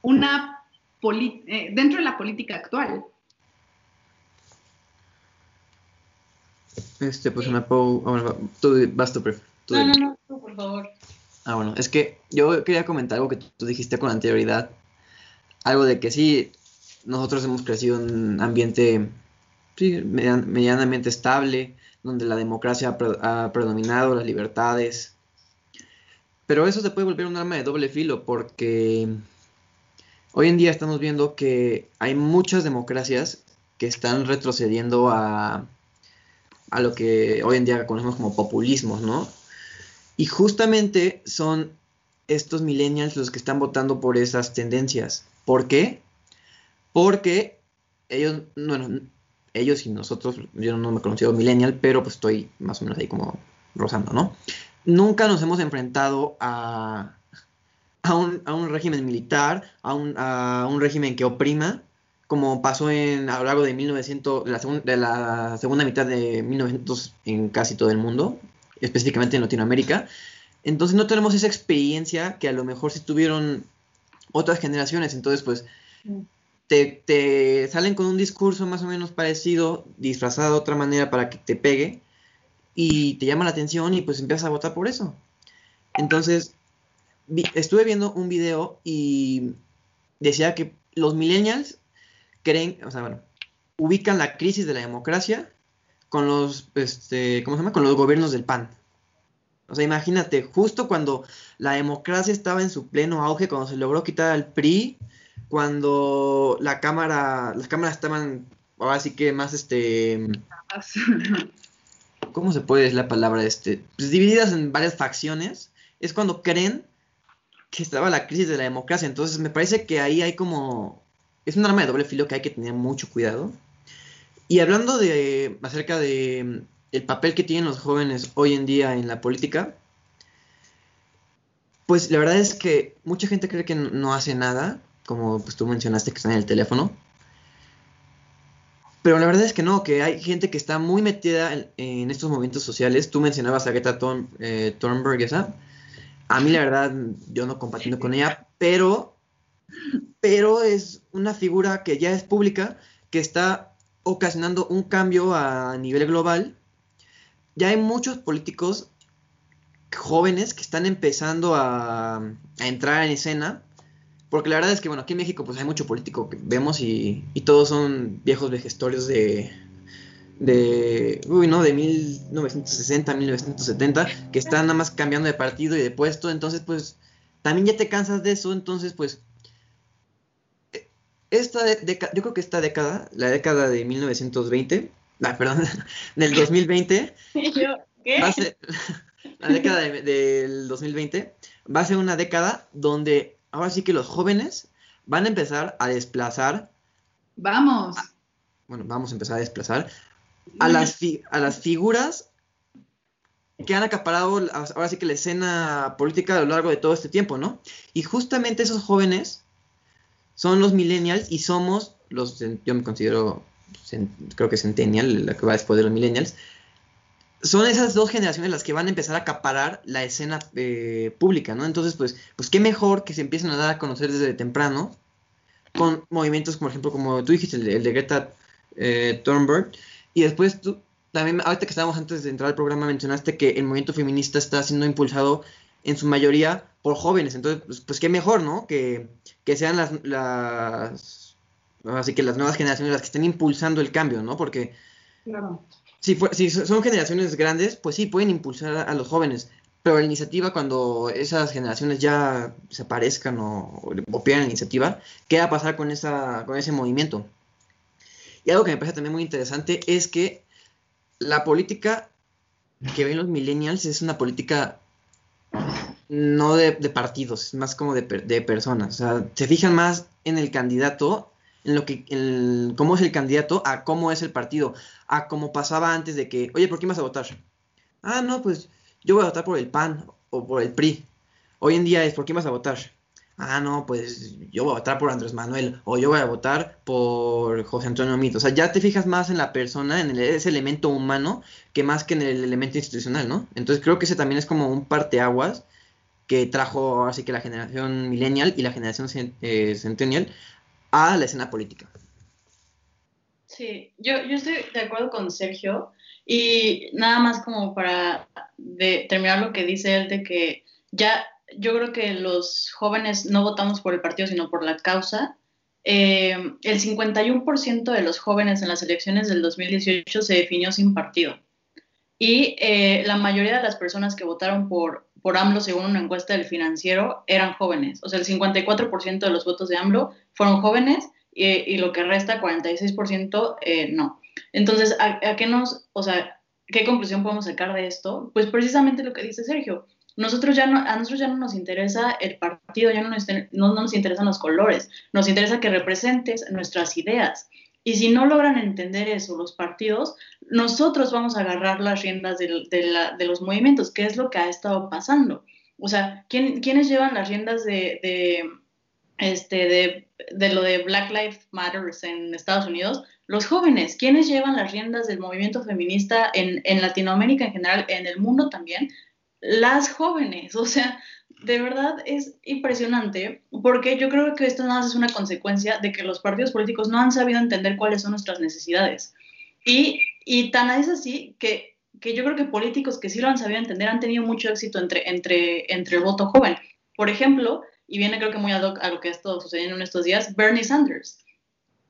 una eh, dentro de la política actual? Este, pues una puedo... Ah, tú vas tú, No, no, no, tú, por favor. Ah, bueno, es que yo quería comentar algo que tú dijiste con anterioridad. Algo de que sí, nosotros hemos crecido en un ambiente sí, medianamente estable, donde la democracia ha predominado, las libertades. Pero eso se puede volver un arma de doble filo porque hoy en día estamos viendo que hay muchas democracias que están retrocediendo a, a lo que hoy en día conocemos como populismos, ¿no? Y justamente son estos millennials los que están votando por esas tendencias. ¿Por qué? Porque ellos, bueno, ellos y nosotros, yo no me conocido millennial, pero pues estoy más o menos ahí como rozando, ¿no? Nunca nos hemos enfrentado a, a un, régimen militar, a un, a un régimen que oprima, como pasó en, a lo largo de 1900, de la, de la segunda mitad de 1900 en casi todo el mundo, específicamente en Latinoamérica. Entonces no tenemos esa experiencia que a lo mejor sí tuvieron otras generaciones. Entonces, pues, Mm. te, te salen con un discurso más o menos parecido, disfrazado de otra manera para que te pegue, y te llama la atención y pues empiezas a votar por eso. Entonces, vi- estuve viendo un video y decía que los millennials creen, o sea, bueno, ubican la crisis de la democracia con los, este, ¿cómo se llama? Con los gobiernos del PAN. O sea, imagínate, justo cuando la democracia estaba en su pleno auge, cuando se logró quitar al PRI, cuando la cámara, las cámaras estaban, ahora sí que más, este, ¿cómo se puede decir la palabra? Este, pues divididas en varias facciones, es cuando creen que estaba la crisis de la democracia. Entonces me parece que ahí hay como, es un arma de doble filo que hay que tener mucho cuidado. Y hablando de, acerca de mm, el papel que tienen los jóvenes hoy en día en la política, pues la verdad es que mucha gente cree que no hace nada, como pues tú mencionaste que están en el teléfono. Pero la verdad es que no, que hay gente que está muy metida en, estos movimientos sociales. Tú mencionabas a Greta Thun- eh, esa. A mí la verdad yo no compartiendo con ella, pero, pero es una figura que ya es pública, que está ocasionando un cambio a nivel global. Ya hay muchos políticos jóvenes que están empezando a, entrar en escena porque la verdad es que, bueno, aquí en México pues hay mucho político que vemos y, y todos son viejos vejestorios de, de, uy, ¿no? De 1960, 1970, que están nada más cambiando de partido y de puesto, entonces pues también ya te cansas de eso, entonces pues esta década, yo creo que esta década, la década de 1920, ah, perdón, del 2020, Yo, ¿qué? va a ser, la década de- del 2020 va a ser una década donde ahora sí que los jóvenes van a empezar a desplazar, Vamos. bueno, vamos a empezar a desplazar a las, fi- a las figuras que han acaparado ahora sí que la escena política a lo largo de todo este tiempo, ¿no? Y justamente esos jóvenes son los millennials y somos los, yo me considero, creo que centennial, la que va después de los millennials, son esas dos generaciones las que van a empezar a acaparar la escena eh, pública, ¿no? Entonces, pues, pues qué mejor que se empiecen a dar a conocer desde temprano con movimientos, como por ejemplo, como tú dijiste, el de, el de Greta eh, Thunberg, y después tú, también, ahorita que estábamos antes de entrar al programa, mencionaste que el movimiento feminista está siendo impulsado en su mayoría por jóvenes, entonces, pues, pues qué mejor, ¿no? Que, que sean las, las, así que las nuevas generaciones las que estén impulsando el cambio, ¿no? Porque Claro. si, fue- si son generaciones grandes, pues sí, pueden impulsar a, a los jóvenes. Pero la iniciativa, cuando esas generaciones ya desaparezcan o, o pierdan la iniciativa, ¿qué va a pasar con, esa, con ese movimiento? Y algo que me parece también muy interesante es que la política que ven los millennials es una política no de, de partidos, es más como de, de personas. O sea, se fijan más en el candidato, en lo que, en cómo es el candidato, a cómo es el partido a como pasaba antes de que, oye, ¿por quién vas a votar? Ah, no, pues yo voy a votar por el PAN o por el PRI. Hoy en día es, ¿por quién vas a votar? Ah, no, pues yo voy a votar por Andrés Manuel o yo voy a votar por José Antonio Mito. O sea, ya te fijas más en la persona, en el- ese elemento humano, que más que en el elemento institucional, ¿no? Entonces creo que ese también es como un parteaguas que trajo así que la generación millennial y la generación eh, centennial a la escena política. Sí, yo, estoy de acuerdo con Sergio y nada más como para terminar lo que dice él de que ya yo creo que los jóvenes no votamos por el partido sino por la causa. Eh, el 51% de los jóvenes en las elecciones del 2018 se definió sin partido y eh, la mayoría de las personas que votaron por, por AMLO según una encuesta del financiero eran jóvenes. O sea, el 54% de los votos de AMLO fueron jóvenes y, y lo que resta, 46%, eh, no. Entonces, ¿a, ¿a, qué nos, o sea, qué conclusión podemos sacar de esto? Pues precisamente lo que dice Sergio. Nosotros ya no, a nosotros ya no nos interesa el partido, ya no nos, no, no nos interesan los colores, nos interesa que representes nuestras ideas. Y si no logran entender eso los partidos, nosotros vamos a agarrar las riendas de, de, los movimientos, que es lo que ha estado pasando. O sea, ¿quién, ¿quiénes llevan las riendas de, de este, de, lo de Black Lives Matters en Estados Unidos? Los jóvenes. ¿Quiénes llevan las riendas del movimiento feminista en, en Latinoamérica en general, en el mundo también? Las jóvenes. O sea, de verdad es impresionante porque yo creo que esto nada más es una consecuencia de que los partidos políticos no han sabido entender cuáles son nuestras necesidades. Y, y tan es así que, que yo creo que políticos que sí lo han sabido entender han tenido mucho éxito entre, entre, entre el voto joven. Por ejemplo, y viene creo que muy ad hoc a lo que ha estado sucediendo en estos días, Bernie Sanders.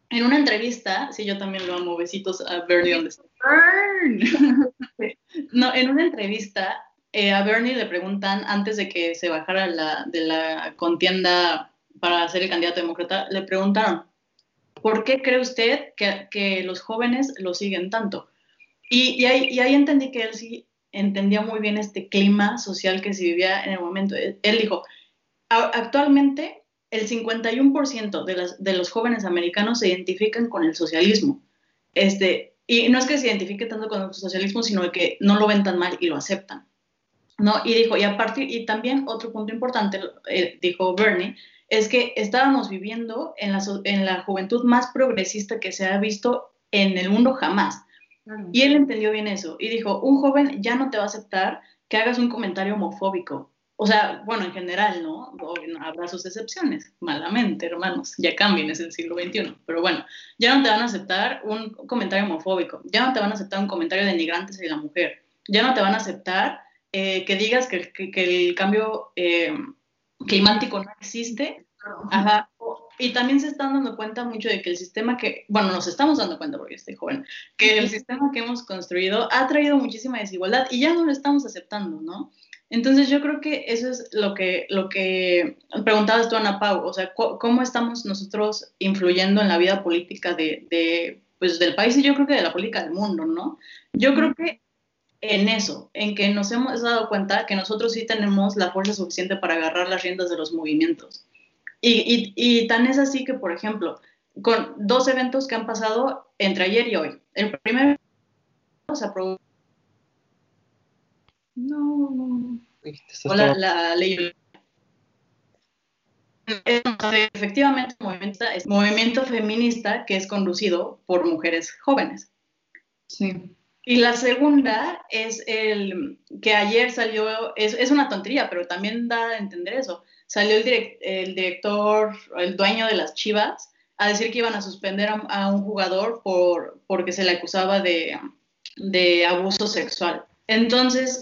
En una entrevista, sí, yo también lo amo, besitos a Bernie. Está. no, en una entrevista, eh, a Bernie le preguntan, antes de que se bajara de la contienda para ser el candidato demócrata, le preguntaron, ¿por qué cree usted que, los jóvenes lo siguen tanto? Y, ahí, entendí que él sí entendía muy bien este clima social que se vivía en el momento. Él, dijo, actualmente el 51% de, de los jóvenes americanos se identifican con el socialismo. Este, y no es que se identifique tanto con el socialismo, sino que no lo ven tan mal y lo aceptan. ¿No? Y dijo, y a partir, y también otro punto importante, eh, dijo Bernie, es que estábamos viviendo en la, en la juventud más progresista que se ha visto en el mundo jamás. Claro. Y él entendió bien eso y dijo, un joven ya no te va a aceptar que hagas un comentario homofóbico. O sea, bueno, en general, ¿no? Habrá sus excepciones, malamente, hermanos, ya cambien, es el siglo XXI. Pero bueno, ya no te van a aceptar un comentario homofóbico, ya no te van a aceptar un comentario denigrante hacia la mujer, ya no te van a aceptar eh, que digas que, que, que el cambio eh, climático no existe. Ajá. Y también se están dando cuenta mucho de que el sistema que, bueno, nos estamos dando cuenta porque estoy joven, que el sistema que hemos construido ha traído muchísima desigualdad y ya no lo estamos aceptando, ¿no? Entonces yo creo que eso es lo que, lo que preguntabas tú, Ana Pau, o sea, ¿cómo estamos nosotros influyendo en la vida política de, de, pues, del país y yo creo que de la política del mundo, ¿no? Yo creo que en eso, en que nos hemos dado cuenta que nosotros sí tenemos la fuerza suficiente para agarrar las riendas de los movimientos. Y, y, y, tan es así que, por ejemplo, con dos eventos que han pasado entre ayer y hoy. El primero se aprobó. No. Hola, la ley. Efectivamente, movimiento, es movimiento feminista que es conducido por mujeres jóvenes. Sí. Y la segunda es el que ayer salió, es, es, una tontería, pero también da a entender eso. Salió el, direct, el, director, el dueño de las Chivas, a decir que iban a suspender a, un jugador por, porque se le acusaba de, de abuso sexual. Entonces,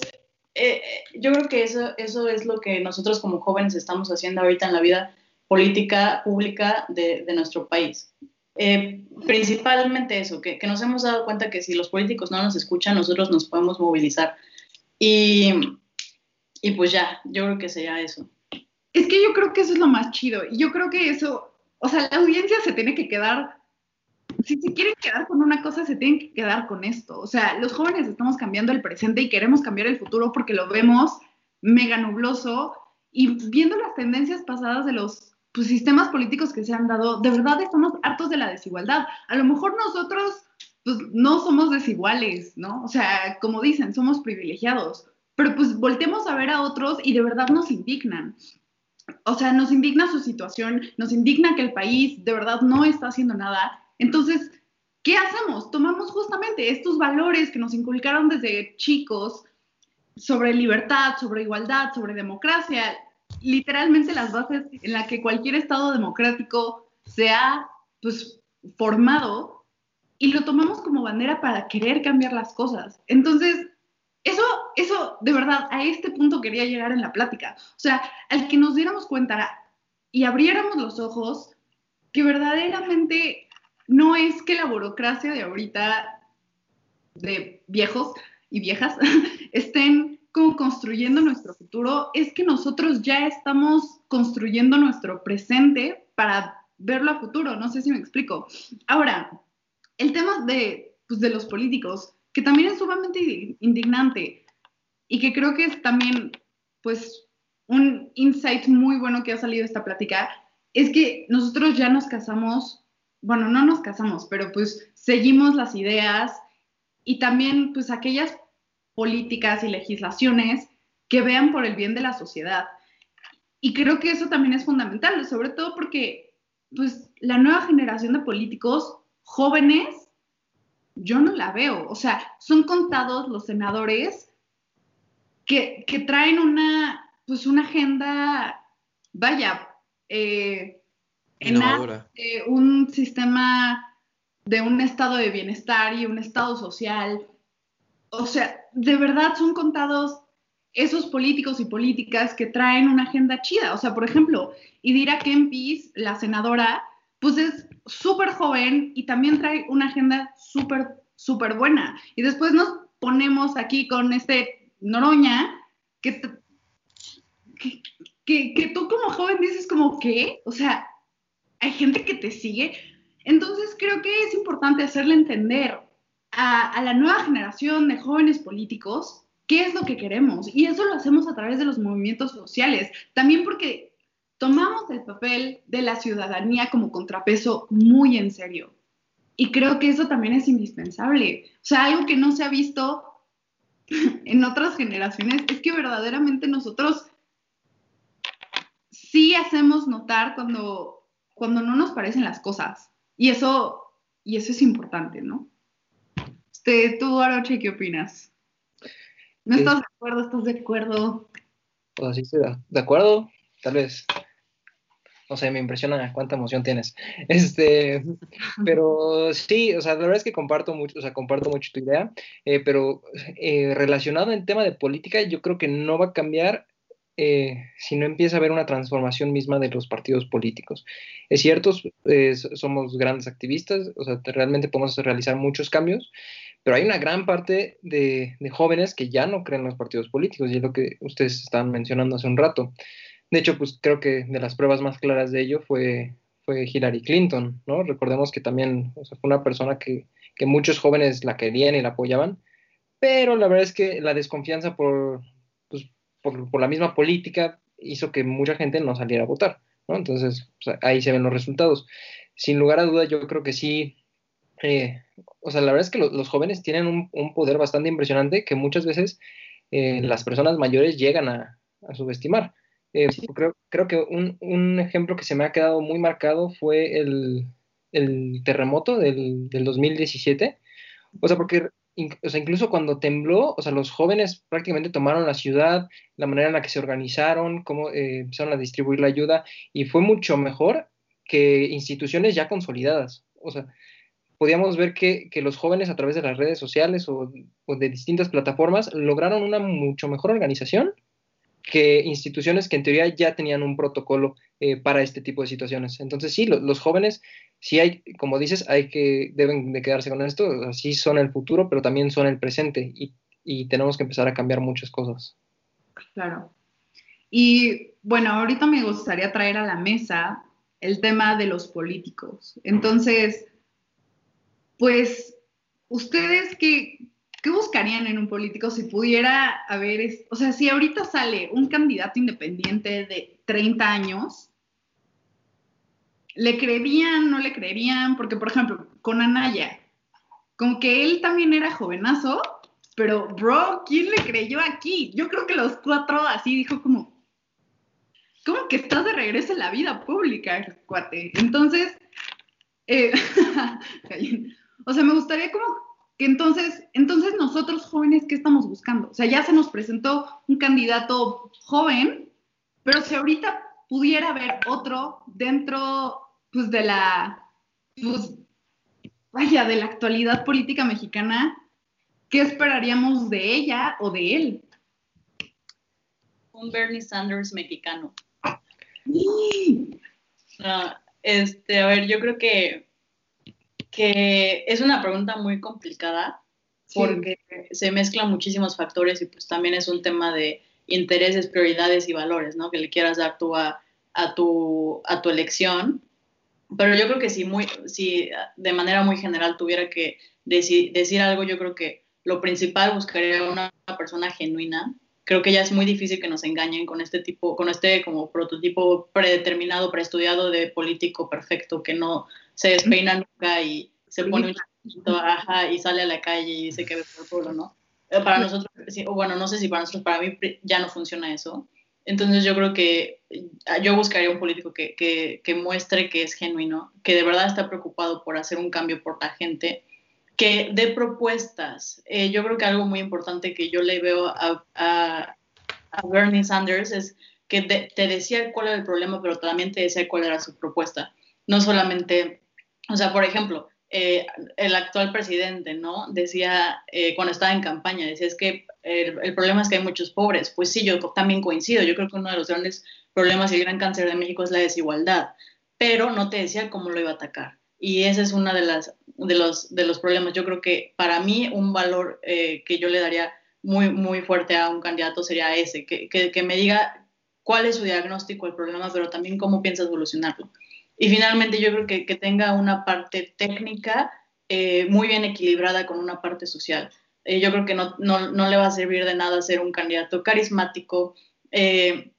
eh, yo creo que eso, eso es lo que nosotros como jóvenes estamos haciendo ahorita en la vida política pública de, de nuestro país. Eh, principalmente eso, que, nos hemos dado cuenta que si los políticos no nos escuchan, nosotros nos podemos movilizar. Y, y pues ya, yo creo que sería eso. Es que yo creo que eso es lo más chido. Y yo creo que eso, o sea, la audiencia se tiene que quedar, si se quieren quedar con una cosa, se tienen que quedar con esto. O sea, los jóvenes estamos cambiando el presente y queremos cambiar el futuro porque lo vemos mega nubloso y viendo las tendencias pasadas de los pues, sistemas políticos que se han dado, de verdad estamos hartos de la desigualdad. A lo mejor nosotros pues, no somos desiguales, ¿no? O sea, como dicen, somos privilegiados, pero pues voltemos a ver a otros y de verdad nos indignan. O sea, nos indigna su situación, nos indigna que el país de verdad no está haciendo nada. Entonces, ¿qué hacemos? Tomamos justamente estos valores que nos inculcaron desde chicos sobre libertad, sobre igualdad, sobre democracia, literalmente las bases en las que cualquier Estado democrático se ha pues, formado y lo tomamos como bandera para querer cambiar las cosas. Entonces, eso, eso, de verdad, a este punto quería llegar en la plática. O sea, al que nos diéramos cuenta y abriéramos los ojos que verdaderamente no es que la burocracia de ahorita, de viejos y viejas, estén como construyendo nuestro futuro, es que nosotros ya estamos construyendo nuestro presente para verlo a futuro. No sé si me explico. Ahora, el tema de, pues, de los políticos, que también es sumamente indignante y que creo que es también, pues, un insight muy bueno que ha salido de esta plática, es que nosotros ya nos casamos, bueno, no nos casamos, pero pues seguimos las ideas y también pues aquellas políticas y legislaciones que vean por el bien de la sociedad. Y creo que eso también es fundamental, sobre todo porque pues la nueva generación de políticos jóvenes, yo no la veo. O sea, son contados los senadores que, que traen una, pues una agenda, vaya, eh, en eh, un sistema de un estado de bienestar y un estado social. O sea, de verdad son contados esos políticos y políticas que traen una agenda chida. O sea, por ejemplo, Idira Kempis, la senadora, pues es súper joven y también trae una agenda súper, súper buena. Y después nos ponemos aquí con este Noroña, que, que, que, tú como joven dices como, ¿qué? O sea, hay gente que te sigue. Entonces creo que es importante hacerle entender a, la nueva generación de jóvenes políticos qué es lo que queremos. Y eso lo hacemos a través de los movimientos sociales. También porque tomamos el papel de la ciudadanía como contrapeso muy en serio. Y creo que eso también es indispensable. O sea, algo que no se ha visto en otras generaciones es que verdaderamente nosotros sí hacemos notar cuando, cuando no nos parecen las cosas. Y eso, y eso es importante, ¿no? Este, tú, Aroche, ¿qué opinas? ¿No estás de acuerdo? ¿Estás de acuerdo? Pues así da de acuerdo, tal vez. No sé, me impresiona cuánta emoción tienes. Este, pero sí, o sea, la verdad es que comparto mucho, o sea, comparto mucho tu idea, eh, pero eh, relacionado en tema de política, yo creo que no va a cambiar eh, si no empieza a haber una transformación misma de los partidos políticos. Es cierto, somos grandes activistas, o sea, realmente podemos realizar muchos cambios, pero hay una gran parte de, jóvenes que ya no creen en los partidos políticos, y es lo que ustedes estaban mencionando hace un rato. De hecho, pues creo que de las pruebas más claras de ello fue, fue Hillary Clinton, ¿no? Recordemos que también fue una persona que, muchos jóvenes la querían y la apoyaban, pero la verdad es que la desconfianza por, pues, por, la misma política hizo que mucha gente no saliera a votar, ¿no? Entonces, pues, ahí se ven los resultados. Sin lugar a dudas, yo creo que sí eh, o sea, la verdad es que los jóvenes tienen un, poder bastante impresionante que muchas veces eh, las personas mayores llegan a, subestimar. Eh, creo, creo, que un, ejemplo que se me ha quedado muy marcado fue el, terremoto del, 2017. O sea, porque o sea, incluso cuando tembló, o sea, los jóvenes prácticamente tomaron la ciudad, la manera en la que se organizaron, cómo empezaron a distribuir la ayuda, y fue mucho mejor que instituciones ya consolidadas. O sea, podíamos ver que, los jóvenes a través de las redes sociales o, de distintas plataformas lograron una mucho mejor organización que instituciones que en teoría ya tenían un protocolo eh, para este tipo de situaciones. Entonces sí, los jóvenes, sí hay, como dices, hay que, deben de quedarse con esto, así son el futuro, pero también son el presente y, y tenemos que empezar a cambiar muchas cosas. Claro. Y bueno, ahorita me gustaría traer a la mesa el tema de los políticos. Entonces, pues, ¿ustedes qué, buscarían en un político si pudiera haber, o sea, si ahorita sale un candidato independiente de 30 años, ¿le creerían, no le creerían? Porque, por ejemplo, con Anaya, como que él también era jovenazo, pero, bro, ¿quién le creyó aquí? Yo creo que los cuatro así dijo como, ¿cómo que estás de regreso en la vida pública, cuate? Entonces, eh, O sea, me gustaría como que entonces, entonces nosotros jóvenes, ¿qué estamos buscando? O sea, ya se nos presentó un candidato joven, pero si ahorita pudiera haber otro dentro, pues, de la, pues, vaya, de la actualidad política mexicana, ¿qué esperaríamos de ella o de él? Un Bernie Sanders mexicano. este, a ver, yo creo que que es una pregunta muy complicada porque se mezclan muchísimos factores y pues también es un tema de intereses, prioridades y valores, ¿no? Que le quieras dar tú a, tu, a tu elección. Pero yo creo que si, muy, si de manera muy general tuviera que decir algo, yo creo que lo principal buscaría una persona genuina. Creo que ya es muy difícil que nos engañen con este tipo, con este como prototipo predeterminado, preestudiado de político perfecto que no se despeina nunca y se pone un chiquito, ajá, y sale a la calle y dice que ve por todo, ¿no? Eh, Para nosotros, o bueno, no sé si para nosotros, para mí ya no funciona eso. Entonces yo creo que eh, yo buscaría un político que, que, que muestre que es genuino, que de verdad está preocupado por hacer un cambio por la gente, que dé propuestas. Eh, yo creo que algo muy importante que yo le veo a, a, a Bernie Sanders es que te decía cuál era el problema, pero también te decía cuál era su propuesta. No solamente, o sea, por ejemplo, eh, el actual presidente, ¿no? Decía, eh, cuando estaba en campaña, decía, es que el, el problema es que hay muchos pobres. Pues sí, yo también coincido. Yo creo que uno de los grandes problemas y el gran cáncer de México es la desigualdad, pero no te decía cómo lo iba a atacar. Y ese es uno de, las, de, los, de los problemas. Yo creo que para mí un valor eh, que yo le daría muy, muy fuerte a un candidato sería ese, que, que, que me diga cuál es su diagnóstico del problema, pero también cómo piensa solucionarlo. Y finalmente yo creo que, que tenga una parte técnica eh, muy bien equilibrada con una parte social. Eh, yo creo que no, no, no, le va a servir de nada ser un candidato carismático, eh,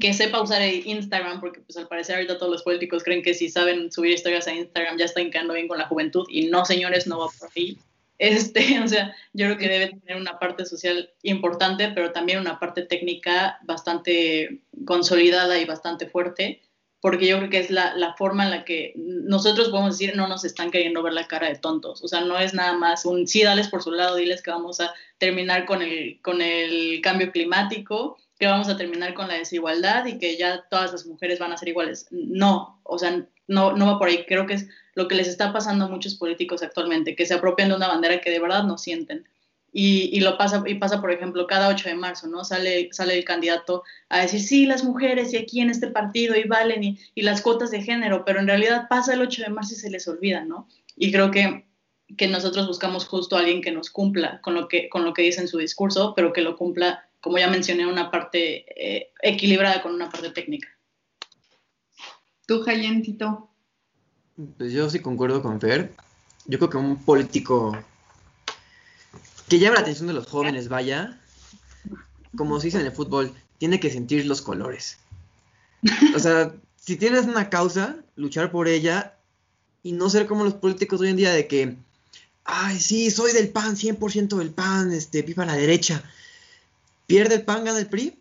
que sepa usar Instagram, porque pues al parecer ahorita todos los políticos creen que si saben subir historias a Instagram ya están quedando bien con la juventud y no, señores, no va por ahí. Este, o sea, yo creo que debe tener una parte social importante, pero también una parte técnica bastante consolidada y bastante fuerte, porque yo creo que es la, forma en la que nosotros podemos decir no nos están queriendo ver la cara de tontos. O sea, no es nada más un sí, dales por su lado, diles que vamos a terminar con el, con el cambio climático, que vamos a terminar con la desigualdad y que ya todas las mujeres van a ser iguales. No, o sea, no, no va por ahí. Creo que es lo que les está pasando a muchos políticos actualmente, que se apropian de una bandera que de verdad no sienten. Y, y, lo pasa, y pasa, por ejemplo, cada 8 de marzo, ¿no? Sale, sale el candidato a decir, sí, las mujeres y aquí en este partido y valen y, y las cuotas de género, pero en realidad pasa el 8 de marzo y se les olvida, ¿no? Y creo que, que nosotros buscamos justo a alguien que nos cumpla con lo que, con lo que dice en su discurso, pero que lo cumpla, como ya mencioné, una parte eh, equilibrada con una parte técnica. ¿Tú, Jayentito? Pues yo sí concuerdo con Fer. Yo creo que un político que llame la atención de los jóvenes, vaya, como se dice en el fútbol, tiene que sentir los colores. O sea, si tienes una causa, luchar por ella y no ser como los políticos hoy en día de que, ay, sí, soy del PAN, 100% del PAN, este, viva la derecha. Pierde el PAN, gana el PRI.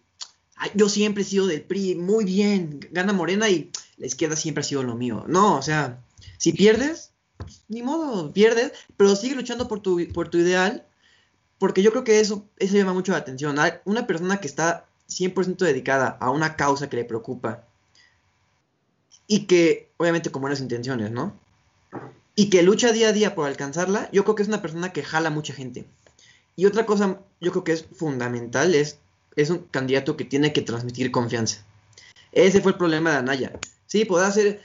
Ay, yo siempre he sido del PRI, muy bien, gana Morena y la izquierda siempre ha sido lo mío. No, o sea, si pierdes, ni modo, pierdes, pero sigue luchando por tu, por tu ideal, porque yo creo que eso, eso llama mucho la atención. Una persona que está 100% dedicada a una causa que le preocupa y que, obviamente, con buenas intenciones, ¿no? Y que lucha día a día por alcanzarla, yo creo que es una persona que jala mucha gente. Y otra cosa, yo creo que es fundamental, es, es un candidato que tiene que transmitir confianza. Ese fue el problema de Anaya. Sí, podrá ser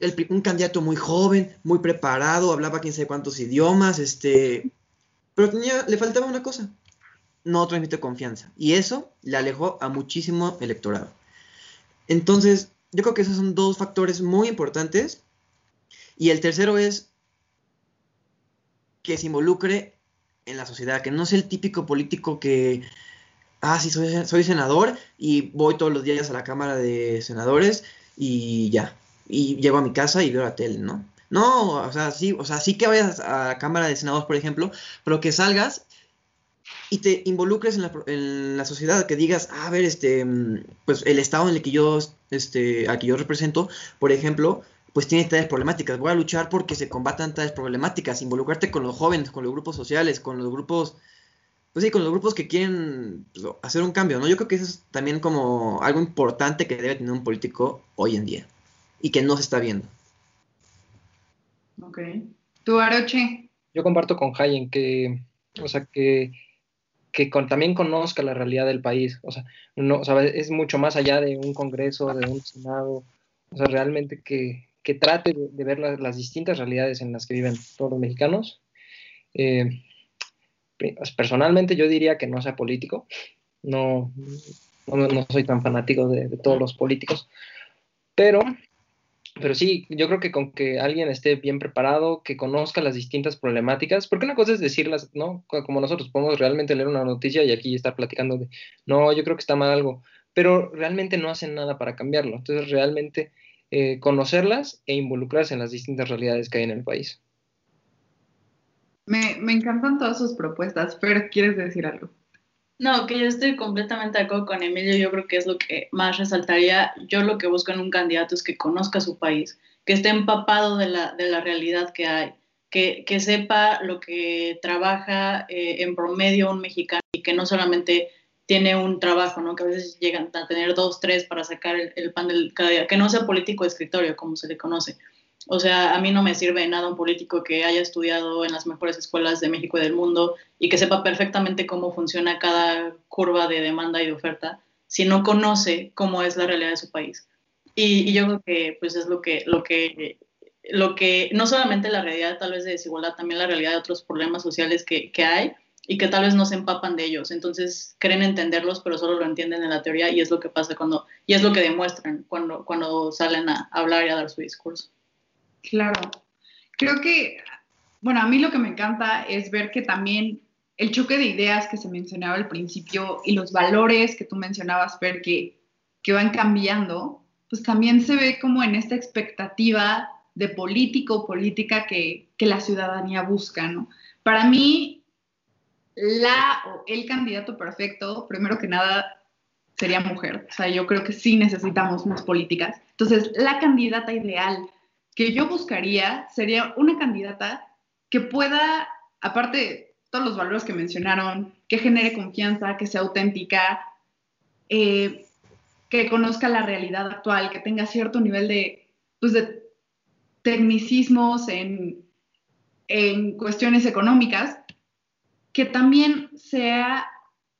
el, un candidato muy joven, muy preparado, hablaba quién sabe cuántos idiomas, este, pero tenía, le faltaba una cosa, no transmite confianza. Y eso le alejó a muchísimo electorado. Entonces, yo creo que esos son dos factores muy importantes. Y el tercero es que se involucre en la sociedad, que no sea el típico político que, ah, sí, soy, soy senador y voy todos los días a la Cámara de Senadores y ya, y llego a mi casa y veo la tele, ¿no? No, o sea, sí, o sea, sí que vayas a la Cámara de Senadores, por ejemplo, pero que salgas y te involucres en la, en la, sociedad, que digas, a ver, este, pues el estado en el que yo, este, al que yo represento, por ejemplo, pues tiene tales problemáticas, voy a luchar porque se combatan tales problemáticas, involucrarte con los jóvenes, con los grupos sociales, con los grupos, pues sí, con los grupos que quieren pues, hacer un cambio, ¿no? Yo creo que eso es también como algo importante que debe tener un político hoy en día y que no se está viendo. Ok. ¿Tú, Aroche? Yo comparto con Hayen que, o sea, que, que con, también conozca la realidad del país. O sea, no, o sea, es mucho más allá de un congreso, de un senado. O sea, realmente que, que trate de, de ver las, las, distintas realidades en las que viven todos los mexicanos. Eh, pues, personalmente yo diría que no sea político. No, no, no soy tan fanático de, de todos los políticos. Pero pero sí, yo creo que con que alguien esté bien preparado, que conozca las distintas problemáticas, porque una cosa es decirlas, ¿no? Como nosotros podemos realmente leer una noticia y aquí estar platicando de, no, yo creo que está mal algo, pero realmente no hacen nada para cambiarlo. Entonces, realmente eh, conocerlas e involucrarse en las distintas realidades que hay en el país. Me, me encantan todas sus propuestas, pero ¿quieres decir algo? No, que yo estoy completamente de acuerdo con Emilio. Yo creo que es lo que más resaltaría. Yo lo que busco en un candidato es que conozca su país, que esté empapado de la, de la realidad que hay, que, que sepa lo que trabaja eh, en promedio un mexicano y que no solamente tiene un trabajo, ¿no? Que a veces llegan a tener dos, tres para sacar el, el pan del cada día, que no sea político de escritorio, como se le conoce. O sea, a mí no me sirve de nada un político que haya estudiado en las mejores escuelas de México y del mundo y que sepa perfectamente cómo funciona cada curva de demanda y de oferta si no conoce cómo es la realidad de su país. Y, y yo creo que pues es lo que, lo que, lo que, no solamente la realidad tal vez de desigualdad, también la realidad de otros problemas sociales que, que hay y que tal vez no se empapan de ellos. Entonces creen entenderlos, pero solo lo entienden en la teoría y es lo que pasa cuando, y es lo que demuestran cuando, cuando salen a hablar y a dar su discurso. Claro. Creo que, bueno, a mí lo que me encanta es ver que también el choque de ideas que se mencionaba al principio y los valores que tú mencionabas, ver que, que van cambiando, pues también se ve como en esta expectativa de político o política que, que la ciudadanía busca, ¿no? Para mí, la o el candidato perfecto, primero que nada, sería mujer. O sea, yo creo que sí necesitamos más políticas. Entonces, la candidata ideal que yo buscaría sería una candidata que pueda, aparte de todos los valores que mencionaron, que genere confianza, que sea auténtica, eh, que conozca la realidad actual, que tenga cierto nivel de, pues de tecnicismos en, en cuestiones económicas, que también sea,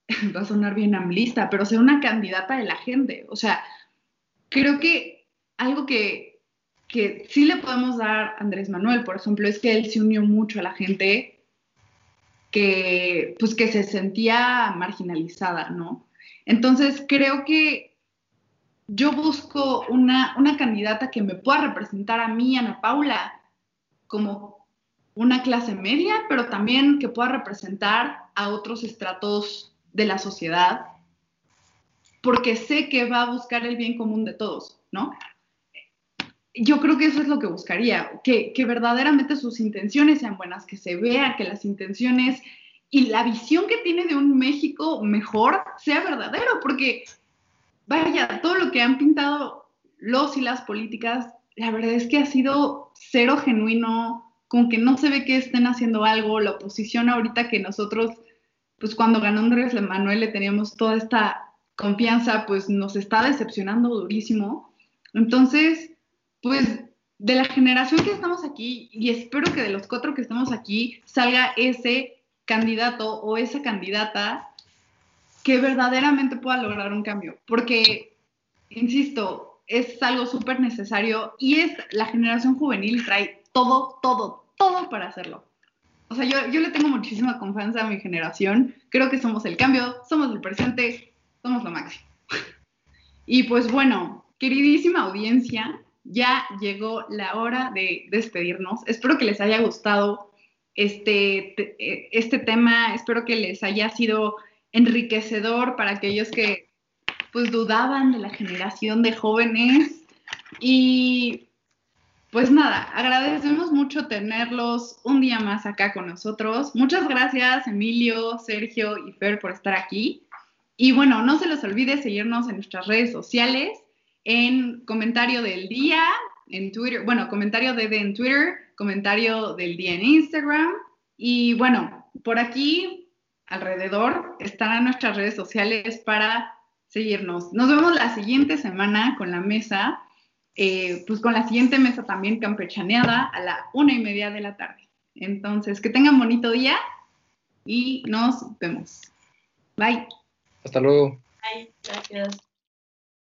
va a sonar bien amlista, pero sea una candidata de la gente. O sea, creo que algo que que sí le podemos dar a Andrés Manuel, por ejemplo, es que él se unió mucho a la gente que, pues, que se sentía marginalizada, ¿no? Entonces, creo que yo busco una, una candidata que me pueda representar a mí, Ana Paula, como una clase media, pero también que pueda representar a otros estratos de la sociedad, porque sé que va a buscar el bien común de todos, ¿no? Yo creo que eso es lo que buscaría, que, que, verdaderamente sus intenciones sean buenas, que se vea que las intenciones y la visión que tiene de un México mejor sea verdadero, porque vaya, todo lo que han pintado los y las políticas, la verdad es que ha sido cero genuino, con que no se ve que estén haciendo algo, la oposición ahorita que nosotros, pues cuando ganó Andrés Manuel le teníamos toda esta confianza, pues nos está decepcionando durísimo. Entonces, pues de la generación que estamos aquí, y espero que de los cuatro que estamos aquí, salga ese candidato o esa candidata que verdaderamente pueda lograr un cambio. Porque, insisto, es algo súper necesario y es la generación juvenil trae todo, todo, todo para hacerlo. O sea, yo, yo le tengo muchísima confianza a mi generación. Creo que somos el cambio, somos el presente, somos lo máximo. Y pues bueno, queridísima audiencia, ya llegó la hora de despedirnos. Espero que les haya gustado este, eh, este tema, espero que les haya sido enriquecedor para aquellos que pues dudaban de la generación de jóvenes y pues nada, agradecemos mucho tenerlos un día más acá con nosotros. Muchas gracias Emilio, Sergio y Fer por estar aquí. Y bueno, no se les olvide seguirnos en nuestras redes sociales en comentario del día en Twitter, bueno, comentario de, en Twitter, comentario del día en Instagram y bueno, por aquí alrededor estarán nuestras redes sociales para seguirnos. Nos vemos la siguiente semana con la mesa, eh, pues con la siguiente mesa también campechaneada a la una y media de la tarde. Entonces, que tengan bonito día y nos vemos. Bye. Hasta luego. Bye, gracias.